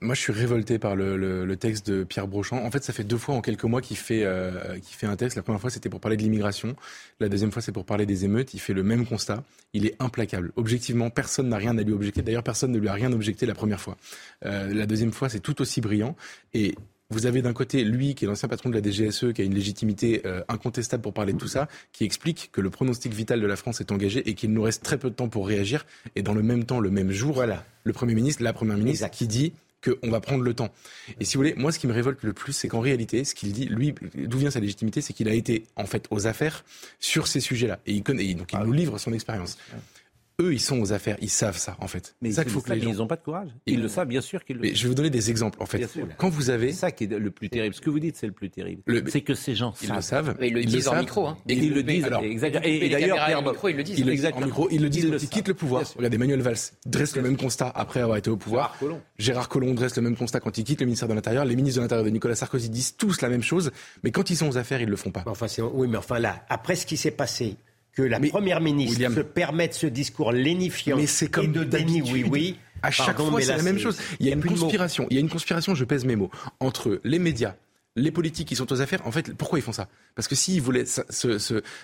[SPEAKER 4] moi, je suis révolté par le, texte de Pierre Brochant. En fait, ça fait deux fois en quelques mois qu'il fait, euh, fait un texte. La première fois, c'était pour parler de l'immigration. La deuxième fois, c'est pour parler des émeutes. Il fait le même constat. Il est implacable. Objectivement, personne n'a rien à lui objecter. D'ailleurs, personne ne lui a rien objecté la première fois. Euh, la deuxième fois, c'est tout aussi brillant. Et vous avez d'un côté lui, qui est l'ancien patron de la DGSE, qui a une légitimité euh, incontestable pour parler de tout ça, qui explique que le pronostic vital de la France est engagé et qu'il nous reste très peu de temps pour réagir. Et dans le même temps, le même jour, voilà. le Premier ministre, la Première ministre, qui dit qu'on va prendre le temps. Et si vous voulez, moi, ce qui me révolte le plus, c'est qu'en réalité, ce qu'il dit, lui, d'où vient sa légitimité, c'est qu'il a été, en fait, aux affaires sur ces sujets-là. Et il connaît, donc il ah nous livre son expérience eux, ils sont aux affaires, ils savent ça, en fait.
[SPEAKER 1] Mais
[SPEAKER 4] ça
[SPEAKER 1] faut que ils n'ont pas de courage. Ils, le savent, bien sûr qu'ils le
[SPEAKER 4] savent. Je vais vous donner des exemples, en fait. Quand vous avez.
[SPEAKER 1] C'est ça qui est le plus terrible. Ce que vous dites, c'est le plus terrible. C'est que ces gens
[SPEAKER 4] ils le savent.
[SPEAKER 6] ils le disent en micro. Hein.
[SPEAKER 1] Et ils le disent. Alors,
[SPEAKER 6] exactement. Et, d'ailleurs, ils le disent.
[SPEAKER 4] Ils le disent en micro. Ils le disent quand ils quittent le pouvoir. Regardez, Emmanuel Valls dresse le même constat après avoir été au pouvoir. Gérard Collomb dresse le même constat quand il quitte le ministère de l'Intérieur. Les ministres de l'Intérieur de Nicolas Sarkozy disent tous la même chose. Mais quand ils sont aux affaires, ils le font pas.
[SPEAKER 3] Enfin, oui, mais enfin là, après ce qui s'est passé, que la première ministre se permette ce discours lénifiant
[SPEAKER 4] mais c'est comme
[SPEAKER 3] et de déni oui oui.
[SPEAKER 4] À chaque fois, c'est la même chose. Il y a une conspiration. Il y a une conspiration. Je pèse mes mots entre les médias, les politiques qui sont aux affaires, en fait, pourquoi ils font ça? Parce que s'ils voulaient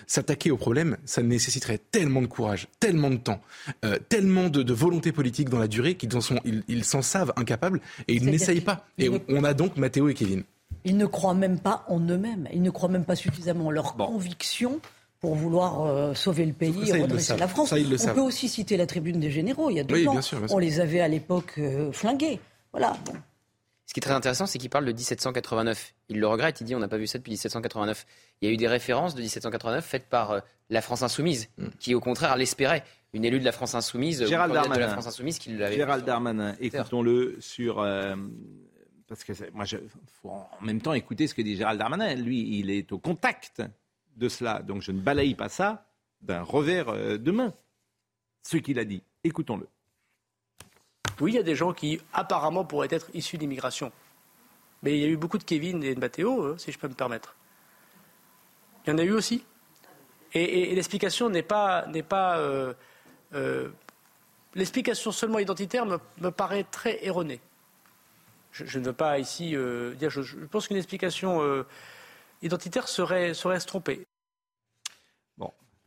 [SPEAKER 4] s'attaquer au problème, ça nécessiterait tellement de courage, tellement de temps, euh, tellement de, volonté politique dans la durée qu'ils s'en sont, ils, s'en savent incapables et ils n'essayent pas. Et on, a donc Mathéo et Kevin.
[SPEAKER 8] Ils ne croient même pas en eux-mêmes. Ils ne croient même pas suffisamment en leurs convictions pour vouloir euh, sauver le pays et redresser la France. on peut aussi citer la tribune des généraux. Il y a deux ans, on les avait à l'époque euh, flingués. Voilà.
[SPEAKER 6] Ce qui est très intéressant, c'est qu'il parle de 1789. Il le regrette, il dit on n'a pas vu ça depuis 1789. Il y a eu des références de 1789 faites par euh, la France insoumise, mm. qui au contraire l'espérait. Une élue de la France insoumise,
[SPEAKER 1] Gérald Darmanin.
[SPEAKER 6] de la France insoumise qui l'avait.
[SPEAKER 1] Gérald Darmanin, écoutons-le sur parce que moi, il faut en même temps écouter ce que dit Gérald Darmanin. Lui, il est au contact de cela. Donc je ne balaye pas ça d'un revers euh, de main. Ce qu'il a dit. Écoutons-le.
[SPEAKER 16] Oui, il y a des gens qui apparemment pourraient être issus d'immigration. Mais il y a eu beaucoup de Kevin et de Matteo, euh, si je peux me permettre. Il y en a eu aussi. Et, l'explication n'est pas. N'est pas euh, l'explication seulement identitaire me, paraît très erronée. Je, ne veux pas ici dire. Je, pense qu'une explication identitaire serait, serait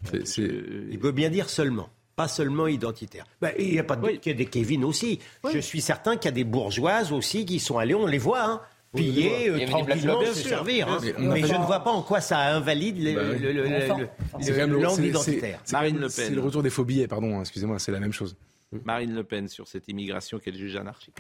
[SPEAKER 3] Bon. Il veut bien dire seulement pas seulement identitaire. Ben, il n'y a pas de doute qu'il y a des Kevin aussi. Je suis certain qu'il y a des bourgeoises aussi qui sont allées, on les voit, hein, piller euh, tranquillement, se servir. Hein. Mais, je ne vois pas en quoi ça invalide le, langue identitaire.
[SPEAKER 4] Marine Le Pen. C'est le retour des faux billets, pardon, hein, excusez-moi, c'est la même chose.
[SPEAKER 1] Marine Le Pen sur cette immigration qu'elle juge anarchique.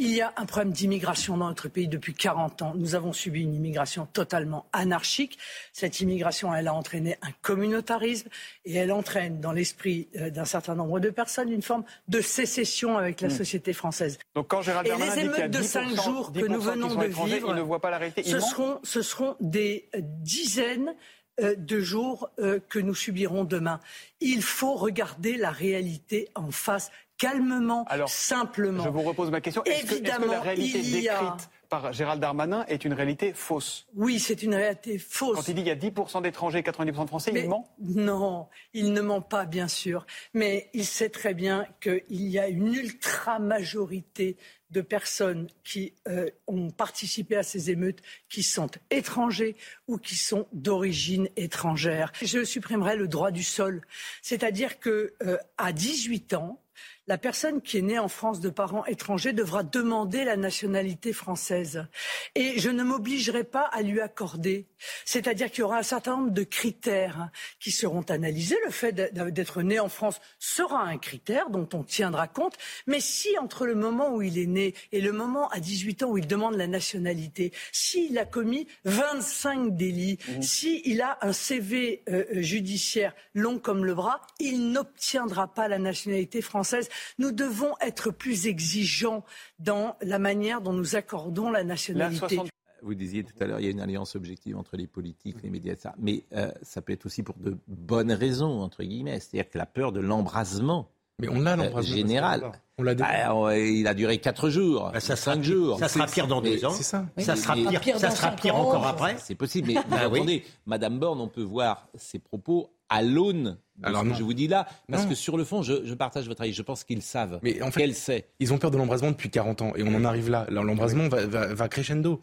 [SPEAKER 17] Il y a un problème d'immigration dans notre pays depuis 40 ans. Nous avons subi une immigration totalement anarchique. Cette immigration, elle a entraîné un communautarisme et elle entraîne dans l'esprit euh, d'un certain nombre de personnes une forme de sécession avec la hmm. société française.
[SPEAKER 18] Donc quand Gérald
[SPEAKER 17] et les émeutes de cinq jours que nous venons de vivre,
[SPEAKER 18] ne voit pas la réalité. Ce
[SPEAKER 17] seront, ce seront des dizaines euh, de jours euh, que nous subirons demain. Il faut regarder la réalité en face calmement, Alors, simplement.
[SPEAKER 18] Je vous repose ma question. Est-ce que, la réalité décrite par Gérald Darmanin est une réalité fausse?
[SPEAKER 17] Oui, c'est une réalité fausse.
[SPEAKER 18] Quand il dit qu'il y a 10% d'étrangers, 90% de Français, il ment?
[SPEAKER 17] Non, il ne ment pas, bien sûr. Mais il sait très bien qu'il y a une ultra-majorité de personnes qui euh, ont participé à ces émeutes qui sont étrangers ou qui sont d'origine étrangère. Je supprimerai le droit du sol. C'est-à-dire qu'à euh, 18 ans, la personne qui est née en France de parents étrangers devra demander la nationalité française. Et je ne m'obligerai pas à lui accorder. C'est-à-dire qu'il y aura un certain nombre de critères qui seront analysés. Le fait d'être né en France sera un critère dont on tiendra compte. Mais si entre le moment où il est né et le moment à 18 ans où il demande la nationalité, s'il a commis 25 délits, mmh. s'il a un CV euh, judiciaire long comme le bras, il n'obtiendra pas la nationalité française. Nous devons être plus exigeants dans la manière dont nous accordons la nationalité.
[SPEAKER 1] Vous disiez tout à l'heure, il y a une alliance objective entre les politiques, les médias, etc. Mais euh, ça peut être aussi pour de bonnes raisons, entre guillemets. C'est-à-dire que la peur de l'embrasement.
[SPEAKER 4] Mais on a
[SPEAKER 1] l'embrasement. général. On l'a bah, il a duré 4 jours, bah, ça 5 jours.
[SPEAKER 3] Ça sera pire dans 2 ans.
[SPEAKER 4] C'est ça.
[SPEAKER 3] Ça sera pire, ça sera pire encore après.
[SPEAKER 1] C'est possible. Mais bah attendez, Madame Borne, on peut voir ses propos à l'aune alors je vous dis là, parce que sur le fond, je, partage votre avis. Je pense qu'ils savent. Mais en fait, qu'elle sait.
[SPEAKER 4] Ils ont peur de l'embrasement depuis 40 ans, et on en arrive là. L'embrasement va, crescendo.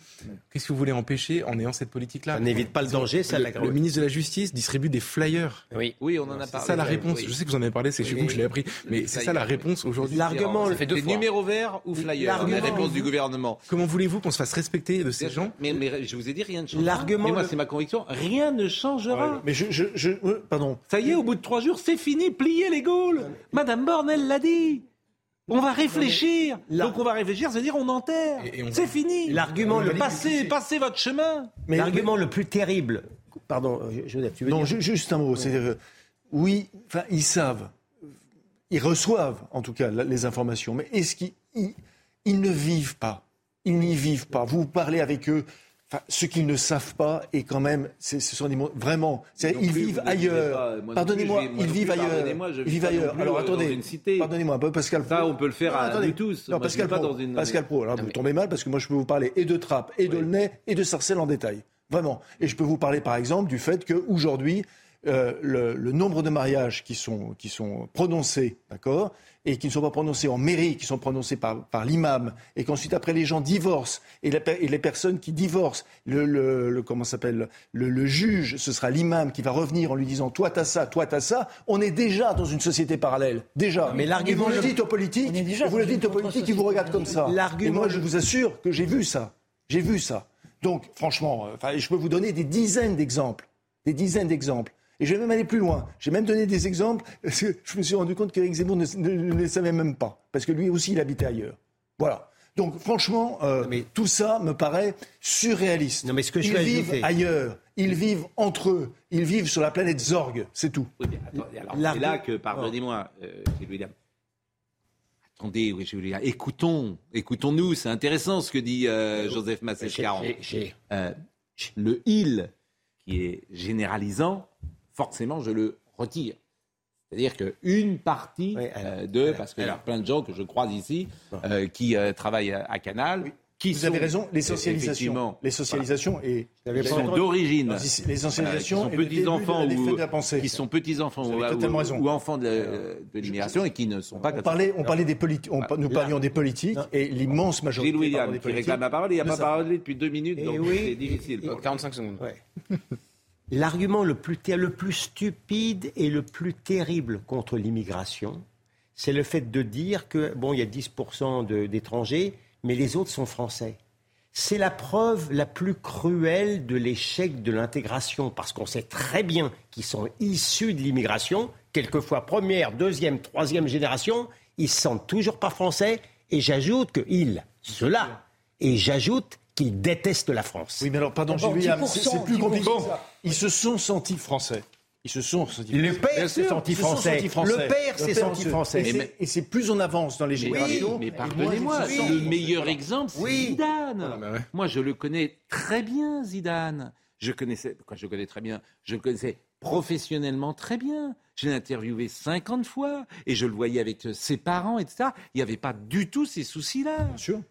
[SPEAKER 4] Qu'est-ce que vous voulez empêcher en ayant cette politique-là
[SPEAKER 3] Ça n'évite pas le danger. Ça,
[SPEAKER 4] le, le, ministre de la Justice distribue des flyers.
[SPEAKER 1] Oui, oui, on en a parlé.
[SPEAKER 4] C'est ça la réponse. Je sais que vous en avez parlé, c'est chez vous que je l'ai appris, mais c'est ça la réponse aujourd'hui.
[SPEAKER 1] L'argument, c'est numéro vert ou flyer. La réponse du gouvernement.
[SPEAKER 4] Comment voulez-vous qu'on se fasse respecter de ces gens
[SPEAKER 1] mais, je vous ai dit rien ne changera. L'argument, moi c'est ma conviction, rien ne changera.
[SPEAKER 5] Mais je, pardon.
[SPEAKER 1] Ça y est, au bout de trois jours, c'est fini plier les Gaules. Madame Borne, elle l'a dit. On va réfléchir. Donc on va réfléchir, c'est-à-dire on enterre. C'est fini.
[SPEAKER 3] L'argument le
[SPEAKER 1] passez, passez votre chemin.
[SPEAKER 3] Mais l'argument le plus terrible. Pardon, euh, Joseph, tu veux
[SPEAKER 5] non,
[SPEAKER 3] dire
[SPEAKER 5] juste un mot. Euh, oui, enfin, ils savent, ils reçoivent en tout cas les informations, mais est-ce qu'ils ils ne vivent pas Ils n'y vivent pas. Vous parlez avec eux, ce qu'ils ne savent pas, et quand même, ce sont des mots vraiment. Ils vivent ailleurs. Pardonnez-moi, ils vivent ailleurs. Ils vivent ailleurs. Alors attendez, pardonnez-moi, Pascal
[SPEAKER 1] Pro. Ça, on peut le faire à nous tous.
[SPEAKER 5] Non, Pascal Pro. Dans une... Pascal Pro. Alors vous tombez mal parce que moi, je peux vous parler et de Trappe, et de Nez, et de Sarcelles en détail. Vraiment. Et je peux vous parler, par exemple, du fait qu'aujourd'hui, euh, le, le, nombre de mariages qui sont, qui sont prononcés, d'accord, et qui ne sont pas prononcés en mairie, qui sont prononcés par, par l'imam, et qu'ensuite après les gens divorcent, et, et les personnes qui divorcent, le, le, comment s'appelle, le, le, juge, ce sera l'imam qui va revenir en lui disant toi t'as ça, toi t'as ça. On est déjà dans une société parallèle, déjà. Mais l'argument, vous le dites aux politiques, vous le dites aux politiques qui vous regardent comme ça. Et moi, je vous assure que j'ai vu ça, j'ai vu ça. Donc, franchement, euh, je peux vous donner des dizaines d'exemples, des dizaines d'exemples. Et je vais même aller plus loin. J'ai même donné des exemples. Je me suis rendu compte qu'Éric Zemmour ne, les savait même pas. Parce que lui aussi, il habitait ailleurs. Voilà. Donc franchement, euh, mais, tout ça me paraît surréaliste.
[SPEAKER 3] Non, mais ce que je
[SPEAKER 5] ils vivent ailleurs, ils vivent entre eux, ils vivent sur la planète Zorg, c'est tout.
[SPEAKER 1] Oui, c'est là que, pardonnez-moi, euh, William. Attendez, oui. Écoutons, écoutons-nous, c'est intéressant ce que dit euh, Joseph Massescaron. Euh, le il qui est généralisant, forcément, je le retire. C'est-à-dire qu'une partie euh, de, parce qu'il y a plein de gens que je croise ici euh, qui euh, travaillent à, Canal. Qui
[SPEAKER 5] Vous avez raison, les socialisations, les socialisations et
[SPEAKER 1] qui sont d'origine,
[SPEAKER 5] les socialisations,
[SPEAKER 1] sont petits enfants ou qui sont petits enfants ou, enfants de, l'immigration et qui ne sont pas.
[SPEAKER 5] On parlait, on parlait des politiques, nous parlions des politiques et l'immense majorité.
[SPEAKER 1] Gilles William qui réclame la parole, il n'a pas parlé depuis deux minutes, donc c'est difficile.
[SPEAKER 6] 45 secondes.
[SPEAKER 3] L'argument le plus, le plus stupide et le plus terrible contre l'immigration, c'est le fait de dire que, bon, il y a 10% d'étrangers, mais les autres sont français. C'est la preuve la plus cruelle de l'échec de l'intégration, parce qu'on sait très bien qu'ils sont issus de l'immigration, quelquefois première, deuxième, troisième génération, ils se sentent toujours pas français, et j'ajoute que ils, ceux-là, et j'ajoute qu'ils détestent la France.
[SPEAKER 5] Oui, mais alors, pardon, c'est plus compliqué. Ils se sont sentis français. Ils se sont sentis
[SPEAKER 3] Le père s'est senti français. Le père s'est senti français.
[SPEAKER 5] Et c'est plus on avance dans les générations.
[SPEAKER 1] mais pardonnez-moi, le meilleur exemple, c'est Zidane. Ah, bah Moi, je le connais très bien, Zidane. Je connaissais, quoi, je connais très bien, je le connaissais professionnellement très bien. Je l'ai interviewé 50 fois et je le voyais avec ses parents, etc. Il n'y avait pas du tout ces soucis-là.
[SPEAKER 5] Bien sûr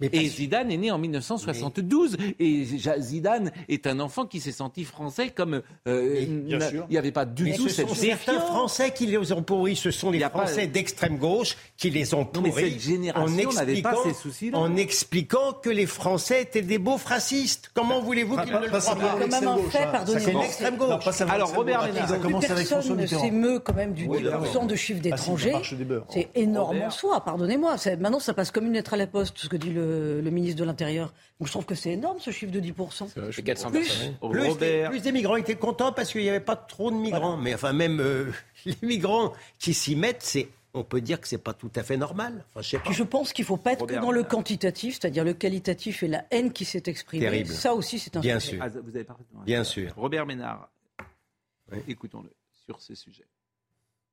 [SPEAKER 1] et Zidane est né en 1972. Et Zidane est un enfant qui s'est senti français comme euh, il n'y avait pas du tout cette
[SPEAKER 3] sont certains Français qui les ont pourris. Ce sont les Français d'extrême gauche qui les ont pourris.
[SPEAKER 1] mais cette génération n'avait pas ces soucis-là.
[SPEAKER 3] En expliquant que les Français étaient des beaux racistes. Comment voulez-vous qu'ils ne le croient pas
[SPEAKER 8] C'est même un fait, pardonnez-moi.
[SPEAKER 3] C'est l'extrême gauche.
[SPEAKER 8] Alors Robert Ménard, personne ne s'émeut quand même du 10% de chiffre d'étrangers. C'est énorme en soi, pardonnez-moi. Maintenant, ça passe comme une lettre à la poste, ce que dit le, ministre de l'Intérieur. Donc je trouve que c'est énorme ce chiffre de 10%.
[SPEAKER 6] C'est 400
[SPEAKER 3] plus, Plus, des, migrants étaient contents parce qu'il n'y avait pas trop de migrants. Mais enfin, même euh, les migrants qui s'y mettent, c'est on peut dire que c'est pas tout à fait normal. Enfin, je, sais pas.
[SPEAKER 8] je pense qu'il faut pas être que dans le quantitatif, c'est-à-dire le qualitatif et la haine qui s'est exprimée.
[SPEAKER 3] Terrible.
[SPEAKER 8] Ça aussi, c'est un
[SPEAKER 3] Bien sûr.
[SPEAKER 1] Ah, vous avez parfaitement
[SPEAKER 3] Bien sûr.
[SPEAKER 1] Robert Ménard, écoutons-le sur ce sujet.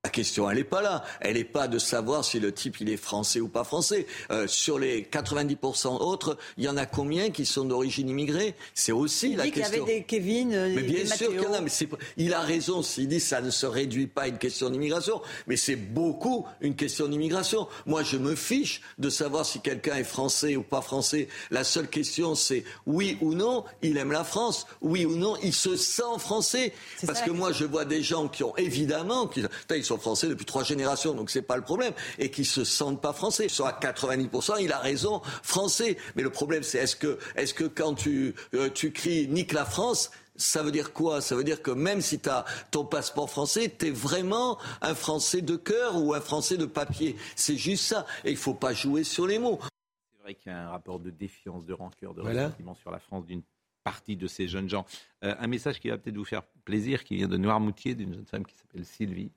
[SPEAKER 19] La question, elle n'est pas là. Elle n'est pas de savoir si le type il est français ou pas français. Euh, sur les 90% autres, il y en a combien qui sont d'origine immigrée? C'est aussi
[SPEAKER 8] il
[SPEAKER 19] la
[SPEAKER 8] dit
[SPEAKER 19] question.
[SPEAKER 8] Il y avait des Kevin, euh,
[SPEAKER 19] mais bien sûr qu'il y en a. Mais il a raison s'il dit que ça ne se réduit pas à une question d'immigration, mais c'est beaucoup une question d'immigration. Moi, je me fiche de savoir si quelqu'un est français ou pas français. La seule question, c'est oui ou non, il aime la France. Oui ou non, il se sent français. Parce que moi, je vois des gens qui ont évidemment, qui, ils sont français depuis trois générations, donc c'est pas le problème, et qui se sentent pas français. Soit à 90%, il a raison, français. Mais le problème, c'est est-ce que, est-ce que quand tu, euh, tu cries nique la France, ça veut dire quoi? Ça veut dire que même si tu as ton passeport français, tu es vraiment un Français de cœur ou un Français de papier. C'est juste ça. Et il faut pas jouer sur les mots.
[SPEAKER 1] C'est vrai qu'il y a un rapport de défiance, de rancœur, de ressentiment sur la France d'une partie de ces jeunes gens. Euh, un message qui va peut-être vous faire plaisir, qui vient de Noirmoutier, d'une jeune femme qui s'appelle Sylvie,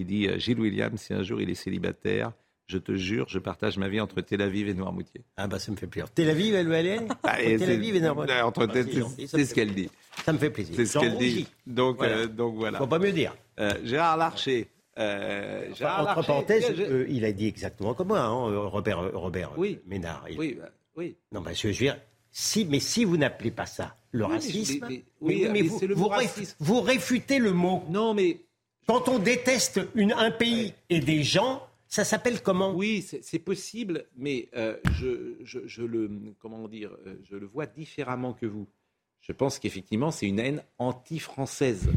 [SPEAKER 1] qui dit euh, Gilles Williams, si un jour il est célibataire, je te jure, je partage ma vie entre Tel Aviv et Noirmoutier.
[SPEAKER 3] Ah bah ça me fait plaisir. Tel Aviv, elle veut aller
[SPEAKER 1] ah, Tel Aviv et Noirmoutier. c'est ce qu'elle dit.
[SPEAKER 3] Ça me fait plaisir.
[SPEAKER 1] C'est ce qu'elle dit. Donc voilà. Euh, donc voilà.
[SPEAKER 3] Faut pas mieux dire.
[SPEAKER 1] Euh, Gérard Larcher.
[SPEAKER 3] Euh, Gérard entre parenthèses, il a dit exactement comme moi, hein, Robert, Robert
[SPEAKER 1] oui.
[SPEAKER 3] Ménard.
[SPEAKER 1] Oui, bah, oui.
[SPEAKER 3] Non, bah, je veux dire, si, mais si vous n'appelez pas ça le racisme,
[SPEAKER 1] oui, mais, vous,
[SPEAKER 3] vous, vous, réfutez le mot.
[SPEAKER 1] Non, mais
[SPEAKER 3] quand on déteste une, un pays et des gens, ça s'appelle comment?
[SPEAKER 1] Oui, c'est possible, mais euh, je, je, le comment dire, euh, je le vois différemment que vous. Je pense qu'effectivement, c'est une haine anti-française.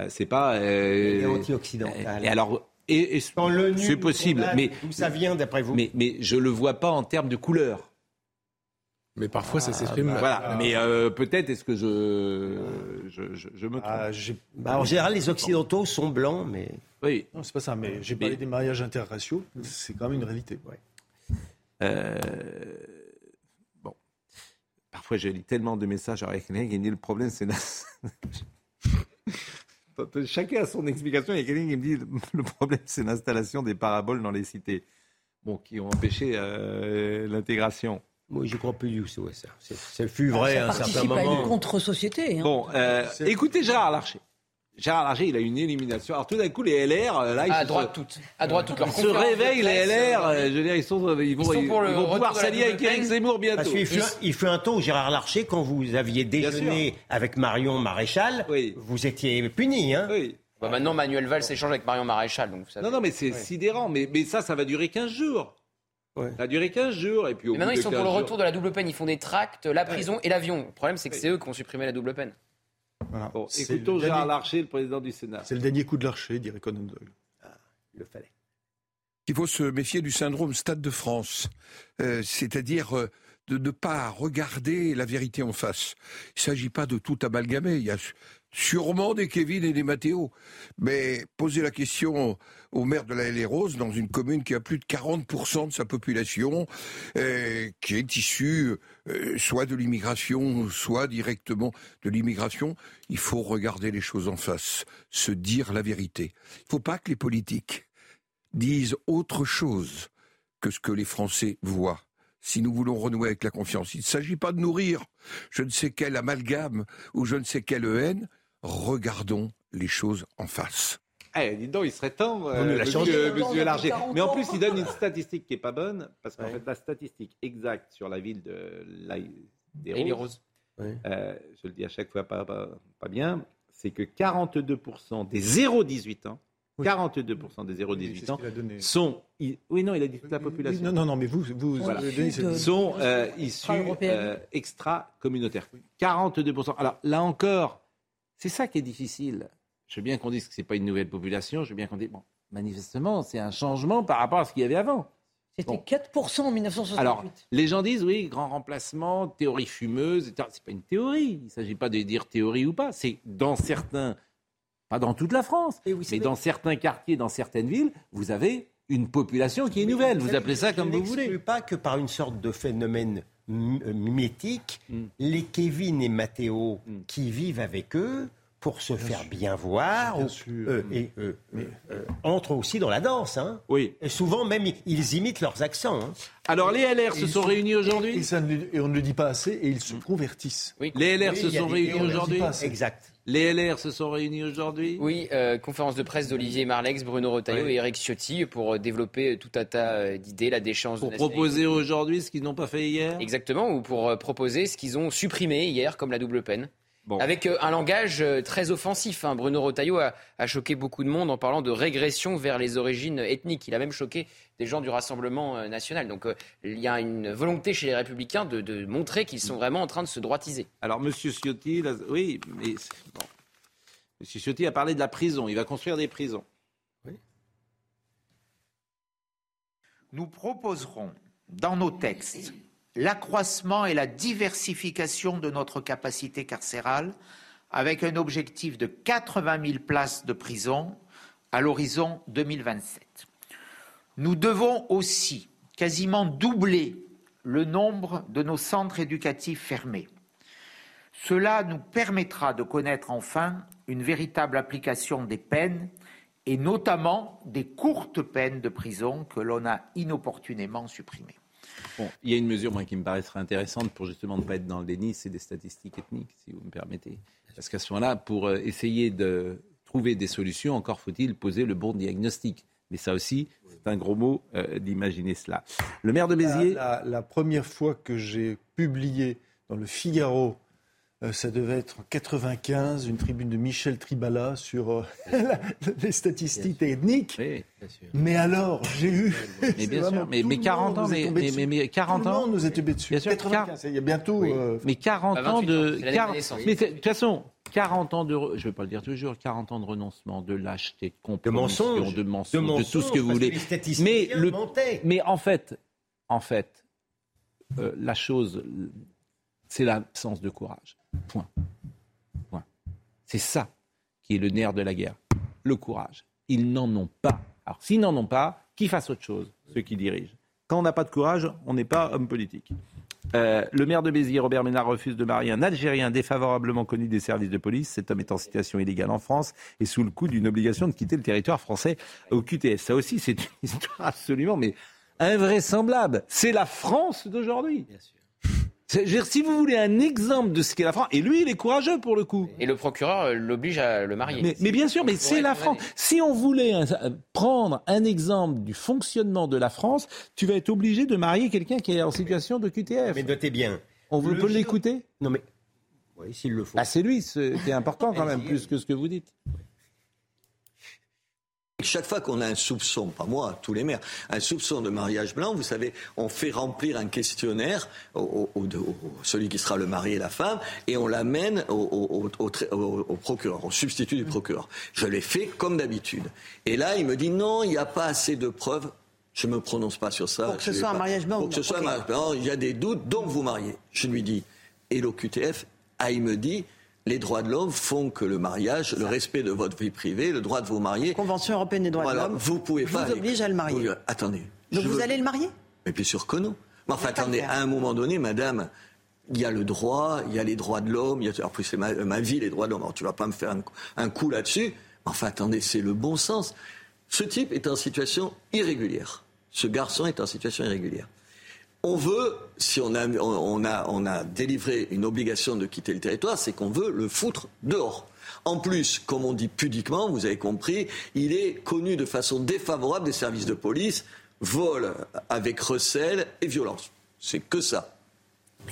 [SPEAKER 1] Euh, c'est pas
[SPEAKER 3] euh, anti-occidentale.
[SPEAKER 1] et alors, et, c'est possible, mais
[SPEAKER 3] où ça vient d'après vous?
[SPEAKER 1] Mais mais je le vois pas en termes de couleur.
[SPEAKER 4] Mais parfois, ça s'exprime.
[SPEAKER 1] Ah, voilà. Mais euh, peut-être est-ce que je, je, je, me trompe. Ah,
[SPEAKER 3] bah, en général, les Occidentaux sont blancs, mais.
[SPEAKER 1] Oui.
[SPEAKER 5] Non, c'est pas ça. Mais j'ai parlé des mariages interraciaux. C'est quand même une réalité. Ouais.
[SPEAKER 1] Euh... Bon. Parfois, je lis tellement de messages avec quelqu'un qui me dit le problème, c'est. Chacun a son explication. Il y a quelqu'un qui me dit le problème, c'est l'installation des paraboles dans les cités. Bon, qui ont empêché euh, l'intégration.
[SPEAKER 3] Oui, je crois plus du tout ça. Ça fut vrai à un certain moment.
[SPEAKER 8] à une contre-société.
[SPEAKER 1] Hein. Bon, euh, écoutez Gérard Larcher. Gérard Larcher, il a une élimination. Alors tout d'un coup, les LR, euh, là, ils
[SPEAKER 6] à droite toutes, à droite toutes. Ils
[SPEAKER 1] se réveillent, les LR. Euh, je veux dire, ils sont, ils vont, ils, vont pouvoir s'allier avec Eric Zemmour bientôt. Parce
[SPEAKER 3] fut, il fut un temps, Gérard Larcher, quand vous aviez déjeuné avec Marion Maréchal, vous étiez puni, hein
[SPEAKER 1] Oui.
[SPEAKER 6] Bah, maintenant, Manuel Valls s'échange avec Marion Maréchal. Donc
[SPEAKER 1] Non, non, mais c'est sidérant. Mais, mais ça, ça va durer 15 jours. Ça va durer 15 jours. Et puis au
[SPEAKER 6] maintenant,
[SPEAKER 1] bout
[SPEAKER 6] ils
[SPEAKER 1] de
[SPEAKER 6] sont pour
[SPEAKER 1] 15
[SPEAKER 6] le
[SPEAKER 1] jours-
[SPEAKER 6] retour de la double peine. Ils font des tracts, la prison et l'avion. Le problème, c'est que c'est eux qui ont supprimé la double peine.
[SPEAKER 1] Bon,
[SPEAKER 5] C'est
[SPEAKER 1] écoutons Gérard
[SPEAKER 5] dernier-
[SPEAKER 1] Larcher, le président du Sénat.
[SPEAKER 5] C'est le dernier coup de l'archer, dirait Conan Doyle.
[SPEAKER 3] Il le fallait.
[SPEAKER 20] Il faut se méfier du syndrome Stade de France, Euh, c'est-à-dire euh, de ne pas regarder la vérité en face. Il ne s'agit pas de tout amalgamer. Il y a sûrement des Kevin et des Mathéo. Mais poser la question au maire de la LR Rose, dans une commune qui a plus de 40% de sa population, euh, qui est issue euh, soit de l'immigration, soit directement de l'immigration, il faut regarder les choses en face, se dire la vérité. Il ne faut pas que les politiques disent autre chose que ce que les Français voient. Si nous voulons renouer avec la confiance, il ne s'agit pas de nourrir je ne sais quel amalgame ou je ne sais quelle haine. Regardons les choses en face.
[SPEAKER 1] Eh, dis donc, il serait temps, euh,
[SPEAKER 20] changé.
[SPEAKER 1] monsieur, monsieur Larger.
[SPEAKER 20] 40
[SPEAKER 1] Mais en plus, il donne une statistique qui est pas bonne, parce qu'en fait, la statistique exacte sur la ville de la, des Roses,
[SPEAKER 6] Roses.
[SPEAKER 1] euh, je le dis à chaque fois pas, pas, pas bien, c'est que 42% des 0-18 ans, 42% des 0-18 ans sont. Oui, non, il a dit toute la population.
[SPEAKER 5] Non, non, non, mais vous, vous,
[SPEAKER 1] Voilà.
[SPEAKER 5] vous donnez cette-
[SPEAKER 1] sont euh, issus
[SPEAKER 5] Extra-européenne.
[SPEAKER 1] euh, extra-communautaires. 42%. Alors là encore, c'est ça qui est difficile. Je veux bien qu'on dise que ce n'est pas une nouvelle population, je veux bien qu'on dise, bon, manifestement, c'est un changement par rapport à ce qu'il y avait avant.
[SPEAKER 8] C'était 4% en 1968.
[SPEAKER 1] Alors, les gens disent, oui, grand remplacement, théorie fumeuse, etc. C'est pas une théorie. Il ne s'agit pas de dire théorie ou pas. C'est dans certains, pas dans toute la France, mais dans certains quartiers, dans certaines villes, vous avez une population qui est nouvelle. Vous appelez ça comme
[SPEAKER 3] je
[SPEAKER 1] vous voulez.
[SPEAKER 3] n'exclus pas que par une sorte de phénomène euh, mimétique, les Kevin et Mathéo qui vivent avec eux pour se faire bien voir, ou- euh, et, euh, euh, euh, entrent aussi dans la danse. Hein.
[SPEAKER 1] Oui.
[SPEAKER 3] Et souvent même, ils- imitent leurs accents. hein.
[SPEAKER 1] Alors les LR se sont réunis aujourd'hui
[SPEAKER 5] Et, on ne le dit pas assez, et ils se convertissent.
[SPEAKER 1] Les LR
[SPEAKER 3] Oui,
[SPEAKER 1] se sont
[SPEAKER 3] des-
[SPEAKER 1] réunis aujourd'hui.
[SPEAKER 3] Exact.
[SPEAKER 1] Les LR se sont réunis aujourd'hui?
[SPEAKER 6] Oui, euh, conférence de presse d'Olivier Marlex, Bruno Retailleau
[SPEAKER 1] Oui.
[SPEAKER 6] et Eric Ciotti pour euh, développer tout un tas euh, d'idées, la déchéance
[SPEAKER 1] Pour
[SPEAKER 6] de
[SPEAKER 1] proposer aujourd'hui ce qu'ils n'ont pas fait hier?
[SPEAKER 6] Exactement, ou pour euh, proposer ce qu'ils ont supprimé hier, comme la double peine. Avec euh, un langage euh, très offensif. hein. Bruno Retailleau a, a choqué beaucoup de monde en parlant de régression vers les origines ethniques. Il a même choqué des gens du Rassemblement euh, national. Donc euh, il y a une volonté chez les Républicains de, de montrer qu'ils sont vraiment en train de se droitiser.
[SPEAKER 1] Alors, Monsieur Ciotti, là, oui, mais c'est- bon. Monsieur Ciotti a parlé de la prison. Il va construire des prisons.
[SPEAKER 21] Nous proposerons dans nos textes l'accroissement et la diversification de notre capacité carcérale avec un objectif de 80 000 places de prison à l'horizon 2027. Nous devons aussi quasiment doubler le nombre de nos centres éducatifs fermés. Cela nous permettra de connaître enfin une véritable application des peines et notamment des courtes peines de prison que l'on a inopportunément supprimées.
[SPEAKER 1] Bon, il y a une mesure moi, qui me paraîtrait intéressante pour justement ne pas être dans le déni, c'est des statistiques ethniques, si vous me permettez. Parce qu'à ce moment-là, pour euh, essayer de trouver des solutions, encore faut-il poser le bon diagnostic. Mais ça aussi, c'est un gros mot euh, d'imaginer cela. Le maire de Béziers.
[SPEAKER 5] La, la- la première fois que j'ai publié dans le Figaro, ça devait être en 95, une tribune de Michel Tribala sur euh, la- les statistiques ethniques. Mais alors, j'ai eu.
[SPEAKER 1] Mais bien sûr, mais, mais
[SPEAKER 5] le
[SPEAKER 1] 40
[SPEAKER 5] monde
[SPEAKER 1] ans,
[SPEAKER 5] nous est
[SPEAKER 1] mais, mais, mais- mais 40
[SPEAKER 5] Tout le
[SPEAKER 1] ans.
[SPEAKER 5] monde nous est tombé dessus.
[SPEAKER 1] Bien sûr,
[SPEAKER 5] 95, il y a bientôt.
[SPEAKER 1] Oui,
[SPEAKER 5] euh,
[SPEAKER 1] mais 40
[SPEAKER 5] Bah,
[SPEAKER 1] ans
[SPEAKER 5] 28
[SPEAKER 1] de.
[SPEAKER 5] ans, c'est l'année de ma
[SPEAKER 1] 40
[SPEAKER 5] naissance.
[SPEAKER 1] mais de toute façon, 40 ans de. Je ne vais pas le dire toujours, 40 ans de renoncement, de lâcheté, de compromission,
[SPEAKER 3] mensonges.
[SPEAKER 1] de
[SPEAKER 3] De
[SPEAKER 1] mensonges, de,
[SPEAKER 3] mensonges,
[SPEAKER 1] tout ce que vous voulez.
[SPEAKER 3] que
[SPEAKER 1] mais, le,
[SPEAKER 3] mentaient.
[SPEAKER 1] mais en fait, en fait euh, la chose, c'est l'absence de courage. Point. Point. C'est ça qui est le nerf de la guerre. Le courage. Ils n'en ont pas. Alors, s'ils n'en ont pas, qu'ils fassent autre chose, ceux qui dirigent. Quand on n'a pas de courage, on n'est pas homme politique. Euh, le maire de Béziers, Robert Ménard, refuse de marier un Algérien défavorablement connu des services de police. Cet homme est en situation illégale en France et sous le coup d'une obligation de quitter le territoire français au QTS. Ça aussi, c'est une histoire absolument mais invraisemblable. C'est la France d'aujourd'hui. C'est- je veux dire, Si vous voulez un exemple de ce qu'est la France, et lui, il est courageux pour le coup.
[SPEAKER 6] Et le procureur euh, l'oblige à le marier.
[SPEAKER 1] Mais, mais bien sûr, mais c'est la. France. Si on voulait un- euh, prendre un exemple du fonctionnement de la France, tu vas être obligé de marier quelqu'un qui est en situation de QTF.
[SPEAKER 3] Mais notez bien.
[SPEAKER 1] On veut-
[SPEAKER 3] Le
[SPEAKER 1] peut l'écouter?
[SPEAKER 3] Non mais. Oui, s'il le faut.
[SPEAKER 1] Ah, c'est lui ce qui est important quand même, plus que ce que vous dites.
[SPEAKER 19] Chaque fois qu'on a un soupçon, pas moi, tous les maires, un soupçon de mariage blanc, vous savez, on fait remplir un questionnaire au, celui qui sera le mari et la femme, et on l'amène au, procureur, au substitut du procureur. Je l'ai fait comme d'habitude. Et là, il me dit non, il n'y a pas assez de preuves. Je ne me prononce pas sur ça.
[SPEAKER 22] Pour que ce soit un mariage blanc.
[SPEAKER 19] Pour que ce soit un mariage blanc, il y a des doutes, donc vous mariez. Je lui dis, et l'OQTF, ah, il me dit, les droits de l'homme font que le mariage, le respect de votre vie privée, le droit de vous marier.
[SPEAKER 22] Convention européenne des droits de l'homme.
[SPEAKER 19] Vous pouvez
[SPEAKER 22] pas. Vous oblige à le marier.
[SPEAKER 19] attendez.
[SPEAKER 22] Donc vous allez le marier?
[SPEAKER 19] Mais bien sûr que non. Mais enfin, attendez, à un moment donné, madame, il y a le droit, il y a les droits de l'homme, il y a, en plus c'est ma, vie, les droits de l'homme. Alors tu vas pas me faire un, coup là-dessus. Enfin, attendez, c'est le bon sens. Ce type est en situation irrégulière. Ce garçon est en situation irrégulière on veut, si on a, on, a, on a délivré une obligation de quitter le territoire, c'est qu'on veut le foutre dehors. En plus, comme on dit pudiquement, vous avez compris, il est connu de façon défavorable des services de police, vol avec recel et violence. C'est que ça.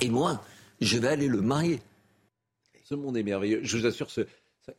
[SPEAKER 19] Et moi, je vais aller le marier.
[SPEAKER 1] Ce monde est merveilleux. Je vous assure, ce,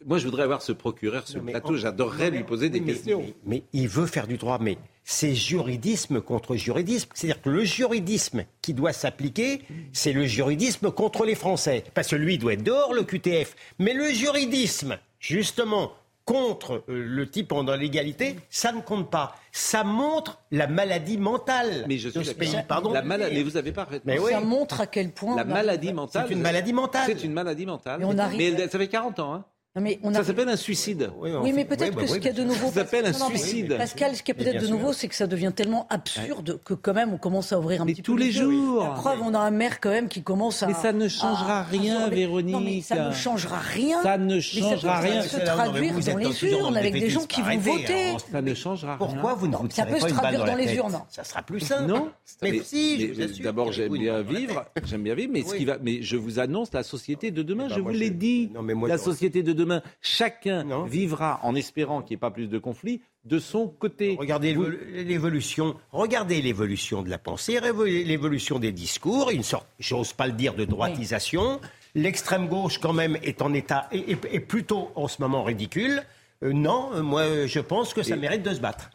[SPEAKER 1] moi, je voudrais avoir ce procureur sur le plateau. J'adorerais lui poser des questions.
[SPEAKER 3] Mais, il veut faire du droit. Mais c'est juridisme contre juridisme. C'est-à-dire que le juridisme qui doit s'appliquer, c'est le juridisme contre les Français. Parce que lui doit être dehors, le QTF. Mais le juridisme, justement, contre euh, le type en l'égalité, ça ne compte pas. Ça montre la maladie mentale
[SPEAKER 1] mais je suis
[SPEAKER 3] de ce pays. Pardon.
[SPEAKER 1] La maladie, mais vous avez pas
[SPEAKER 8] mais Ça montre à quel point
[SPEAKER 1] la maladie mentale.
[SPEAKER 3] C'est une maladie mentale.
[SPEAKER 1] C'est une maladie mentale. Mais, ça fait 40 ans. Hein ça s'appelle un suicide.
[SPEAKER 8] Oui, mais peut-être bah que ce qu'il y a de nouveau.
[SPEAKER 1] Ça s'appelle un suicide.
[SPEAKER 8] Pascal, ce qui est peut-être de nouveau, c'est que ça devient tellement absurde que quand même on commence à ouvrir un petit
[SPEAKER 1] peu. tous les jours.
[SPEAKER 8] La preuve, on a un maire quand même qui commence à.
[SPEAKER 1] Mais ça ne changera rien, Véronique. mais
[SPEAKER 8] ça ne changera rien.
[SPEAKER 1] Ça ne changera rien.
[SPEAKER 8] Ça peut se traduire dans les urnes avec des gens qui vont voter.
[SPEAKER 1] Ça ne changera rien.
[SPEAKER 3] Pourquoi vous ne vous
[SPEAKER 8] Ça peut se traduire dans les urnes.
[SPEAKER 3] Ça sera plus simple.
[SPEAKER 1] Non.
[SPEAKER 3] Mais si.
[SPEAKER 1] D'abord, j'aime bien vivre. J'aime bien vivre, mais ce qui va. Mais je vous annonce la société de demain. Je vous l'ai dit. La société de demain. Chaque vivra en espérant qu'il n'y ait pas plus de conflits de son côté.
[SPEAKER 3] Regardez l'évolution, regardez l'évolution de la pensée, l'évolution des discours, une sorte, j'ose pas le dire, de droitisation. L'extrême gauche, quand même, est en état, est, plutôt en ce moment ridicule. Euh, non, moi, je pense que ça mérite de se battre.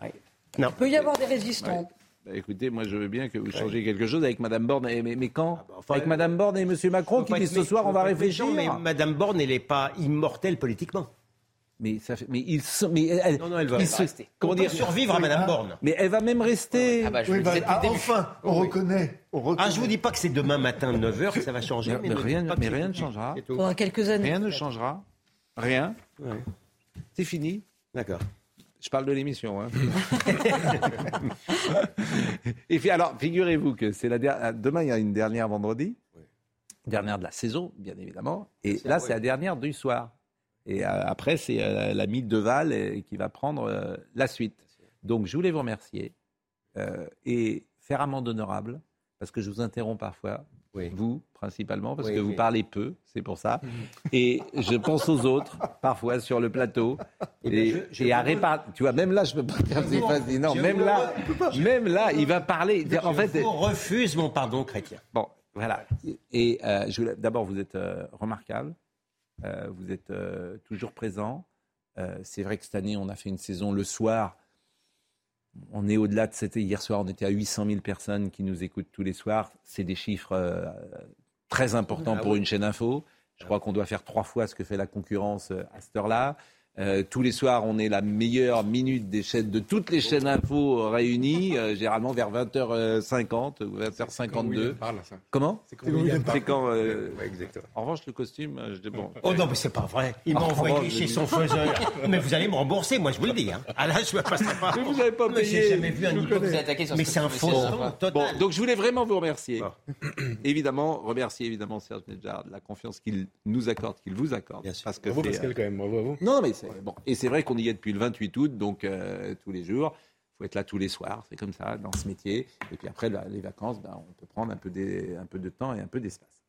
[SPEAKER 8] Il peut y avoir des résistants.
[SPEAKER 1] Bah, écoutez, moi je veux bien que vous changiez quelque chose avec Madame Borne. Mais, mais quand ah, bah, Avec Madame Borne et Monsieur Macron qui disent ce soir on va réfléchir.
[SPEAKER 3] mais Madame Borne, elle n'est pas immortelle politiquement.
[SPEAKER 1] Mais, ça fait, mais ils sont, mais elle,
[SPEAKER 3] non, non, elle va, rester.
[SPEAKER 1] Comment dire
[SPEAKER 3] survivre à Madame Borne
[SPEAKER 1] Mais elle va même rester.
[SPEAKER 5] Ah bah, oui, bah, ah, enfin, on reconnaît, on reconnaît.
[SPEAKER 3] Ah, je vous dis pas que c'est demain matin 9h que ça va changer.
[SPEAKER 1] mais, rien, mais rien ne changera.
[SPEAKER 8] Pendant quelques années.
[SPEAKER 1] Rien ne changera. Rien. C'est fini.
[SPEAKER 3] D'accord.
[SPEAKER 1] Je parle de l'émission. Hein. Et puis alors, figurez-vous que c'est la demain, il y a une dernière vendredi, dernière de la saison, bien évidemment. Et là, c'est la dernière du soir. Et euh, après, c'est euh, l'ami Deval euh, qui va prendre la suite. Donc, je voulais vous remercier et faire amende honorable, parce que je vous interromps parfois, vous principalement, parce que vous parlez peu, c'est pour ça. Et je pense aux autres, parfois sur le plateau. Et, et, à réparer. Tu vois, même là, je peux pas c'est Non, même là, même là, il va parler. En fait,
[SPEAKER 3] je refuse mon pardon chrétien.
[SPEAKER 1] Bon, voilà. Et d'abord, vous êtes remarquable. Euh, vous êtes euh, toujours présent. Euh, c'est vrai que cette année, on a fait une saison le soir. On est au-delà de cette. Hier soir, on était à 800 000 personnes qui nous écoutent tous les soirs. C'est des chiffres très importants ah pour une chaîne info. Je crois qu'on doit faire trois fois ce que fait la concurrence à cette heure-là. Euh, tous les soirs, on est la meilleure minute des chaînes de toutes les chaînes info réunies, euh, généralement vers 20h50 ou 20h52. Comment C'est quand, euh, En revanche, le costume, je dis bon.
[SPEAKER 3] Oh non, mais c'est pas vrai. Il m'a envoyé chez son faiseur. mais vous allez me rembourser, moi, je vous le dis. Hein. Ah là, je ne passerai pas.
[SPEAKER 1] Mais vous n'avez pas payé.
[SPEAKER 3] J'ai jamais vu un niveau. Mais c'est un faux.
[SPEAKER 1] Bon, donc je voulais vraiment vous remercier. évidemment, remercier évidemment Serge Nedjar de la confiance qu'il nous accorde, qu'il vous accorde.
[SPEAKER 4] Parce que bravo Pascal, quand même. Bravo à vous.
[SPEAKER 1] Non, mais Bon, et c'est vrai qu'on y est depuis le 28 août, donc euh, tous les jours. Il faut être là tous les soirs, c'est comme ça, dans ce métier. Et puis après, les vacances, ben, on peut prendre un peu, un peu de temps et un peu d'espace.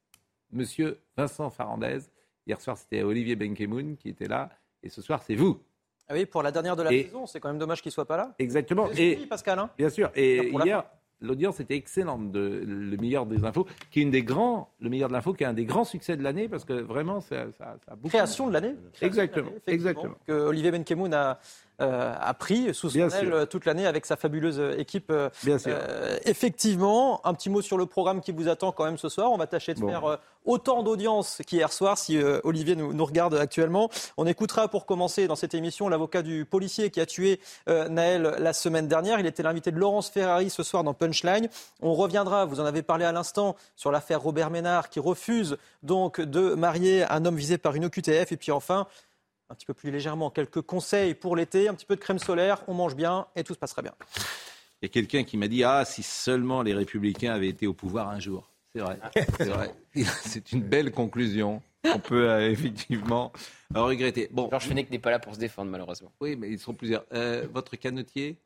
[SPEAKER 1] Monsieur Vincent Farandez, hier soir, c'était Olivier Benkemoun qui était là, et ce soir, c'est vous.
[SPEAKER 23] Ah oui, pour la dernière de la saison, c'est quand même dommage qu'il ne soit pas là.
[SPEAKER 1] Exactement.
[SPEAKER 23] Et Pascal. Hein
[SPEAKER 1] bien sûr. Et hier, l'audience était excellente de le meilleur des infos, qui est une des grands, le meilleur de l'info, qui est un des grands succès de l'année parce que vraiment ça, ça,
[SPEAKER 23] a beaucoup. Création de l'année.
[SPEAKER 1] Exactement, exactement.
[SPEAKER 23] Que Olivier Benkemoun a, a pris sous son aile toute l'année avec sa fabuleuse équipe. Bien sûr. effectivement, un petit mot sur le programme qui vous attend quand même ce soir. On va tâcher de faire autant d'audience qu'hier soir, si Olivier nous, nous, regarde actuellement. On écoutera pour commencer dans cette émission l'avocat du policier qui a tué Naël la semaine dernière. Il était l'invité de Laurence Ferrari ce soir dans Punchline. On reviendra, vous en avez parlé à l'instant, sur l'affaire Robert Ménard qui refuse donc de marier un homme visé par une OQTF. Et puis enfin, un petit peu plus légèrement, quelques conseils pour l'été, un petit peu de crème solaire, on mange bien et tout se passera bien.
[SPEAKER 1] Il y a quelqu'un qui m'a dit Ah, si seulement les Républicains avaient été au pouvoir un jour. C'est vrai, c'est vrai. C'est une belle conclusion. On peut euh, effectivement regretter.
[SPEAKER 6] Bon, Georges Fenech n'est pas là pour se défendre, malheureusement.
[SPEAKER 1] Oui, mais ils sont plusieurs. Euh, votre canotier?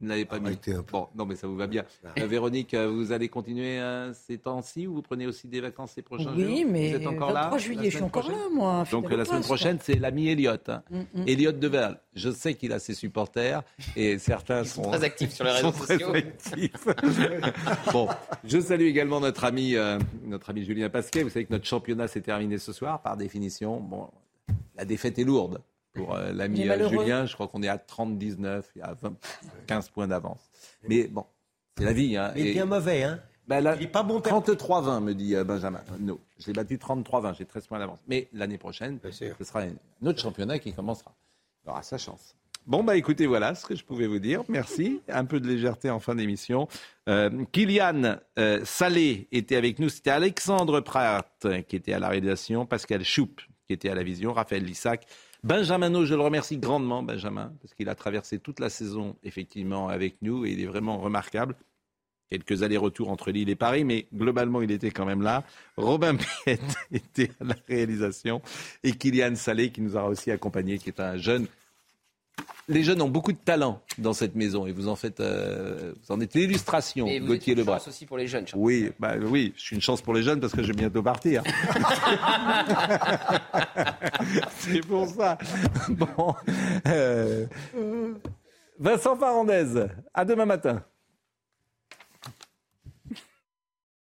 [SPEAKER 1] Vous ne l'avez pas mis. Bon, non, mais ça vous va bien. Euh, Véronique, euh, vous allez continuer euh, ces temps-ci ou vous prenez aussi des vacances ces prochains
[SPEAKER 8] jours
[SPEAKER 1] Oui,
[SPEAKER 8] mais vous êtes encore 23 là, juillet, je suis encore là, moi.
[SPEAKER 1] Donc la semaine prochaine, c'est l'ami Elliott. Hein. Mm, mm. Elliott Deval. Je sais qu'il a ses supporters et certains sont
[SPEAKER 6] très actifs sur les réseaux sociaux.
[SPEAKER 1] bon, je salue également notre ami, notre ami Julien Pasquet. Vous savez que notre championnat s'est terminé ce soir. Par définition, bon, la défaite est lourde pour euh, l'ami euh, Julien. Je crois qu'on est à 30-19, il y a 15 points d'avance. Mais bon, c'est la vie. Hein.
[SPEAKER 3] Il est bien mauvais, hein
[SPEAKER 1] ben il n'est pas bon 33-20, me dit euh, Benjamin. Non, je l'ai battu 33-20, j'ai 13 points d'avance. Mais l'année prochaine, ce sera un autre championnat qui commencera. Il aura sa chance. Bon, bah écoutez, voilà ce que je pouvais vous dire. Merci. Un peu de légèreté en fin d'émission. Kylian Salé était avec nous. C'était Alexandre Pratt qui était à la réalisation. Pascal Choup qui était à la vision. Raphaël Lissac Benjamin je le remercie grandement, Benjamin, parce qu'il a traversé toute la saison, effectivement, avec nous, et il est vraiment remarquable. Quelques allers-retours entre Lille et Paris, mais globalement, il était quand même là. Robin Piet était à la réalisation, et Kylian Salé, qui nous a aussi accompagnés, qui est un jeune les jeunes ont beaucoup de talent dans cette maison et vous en faites, euh, vous en êtes l'illustration, Gauthier Lebras.
[SPEAKER 6] une chance aussi pour les jeunes.
[SPEAKER 1] Oui, bah, oui, je suis une chance pour les jeunes parce que je vais bientôt partir. C'est pour ça. Bon, euh, Vincent Farandez, à demain matin.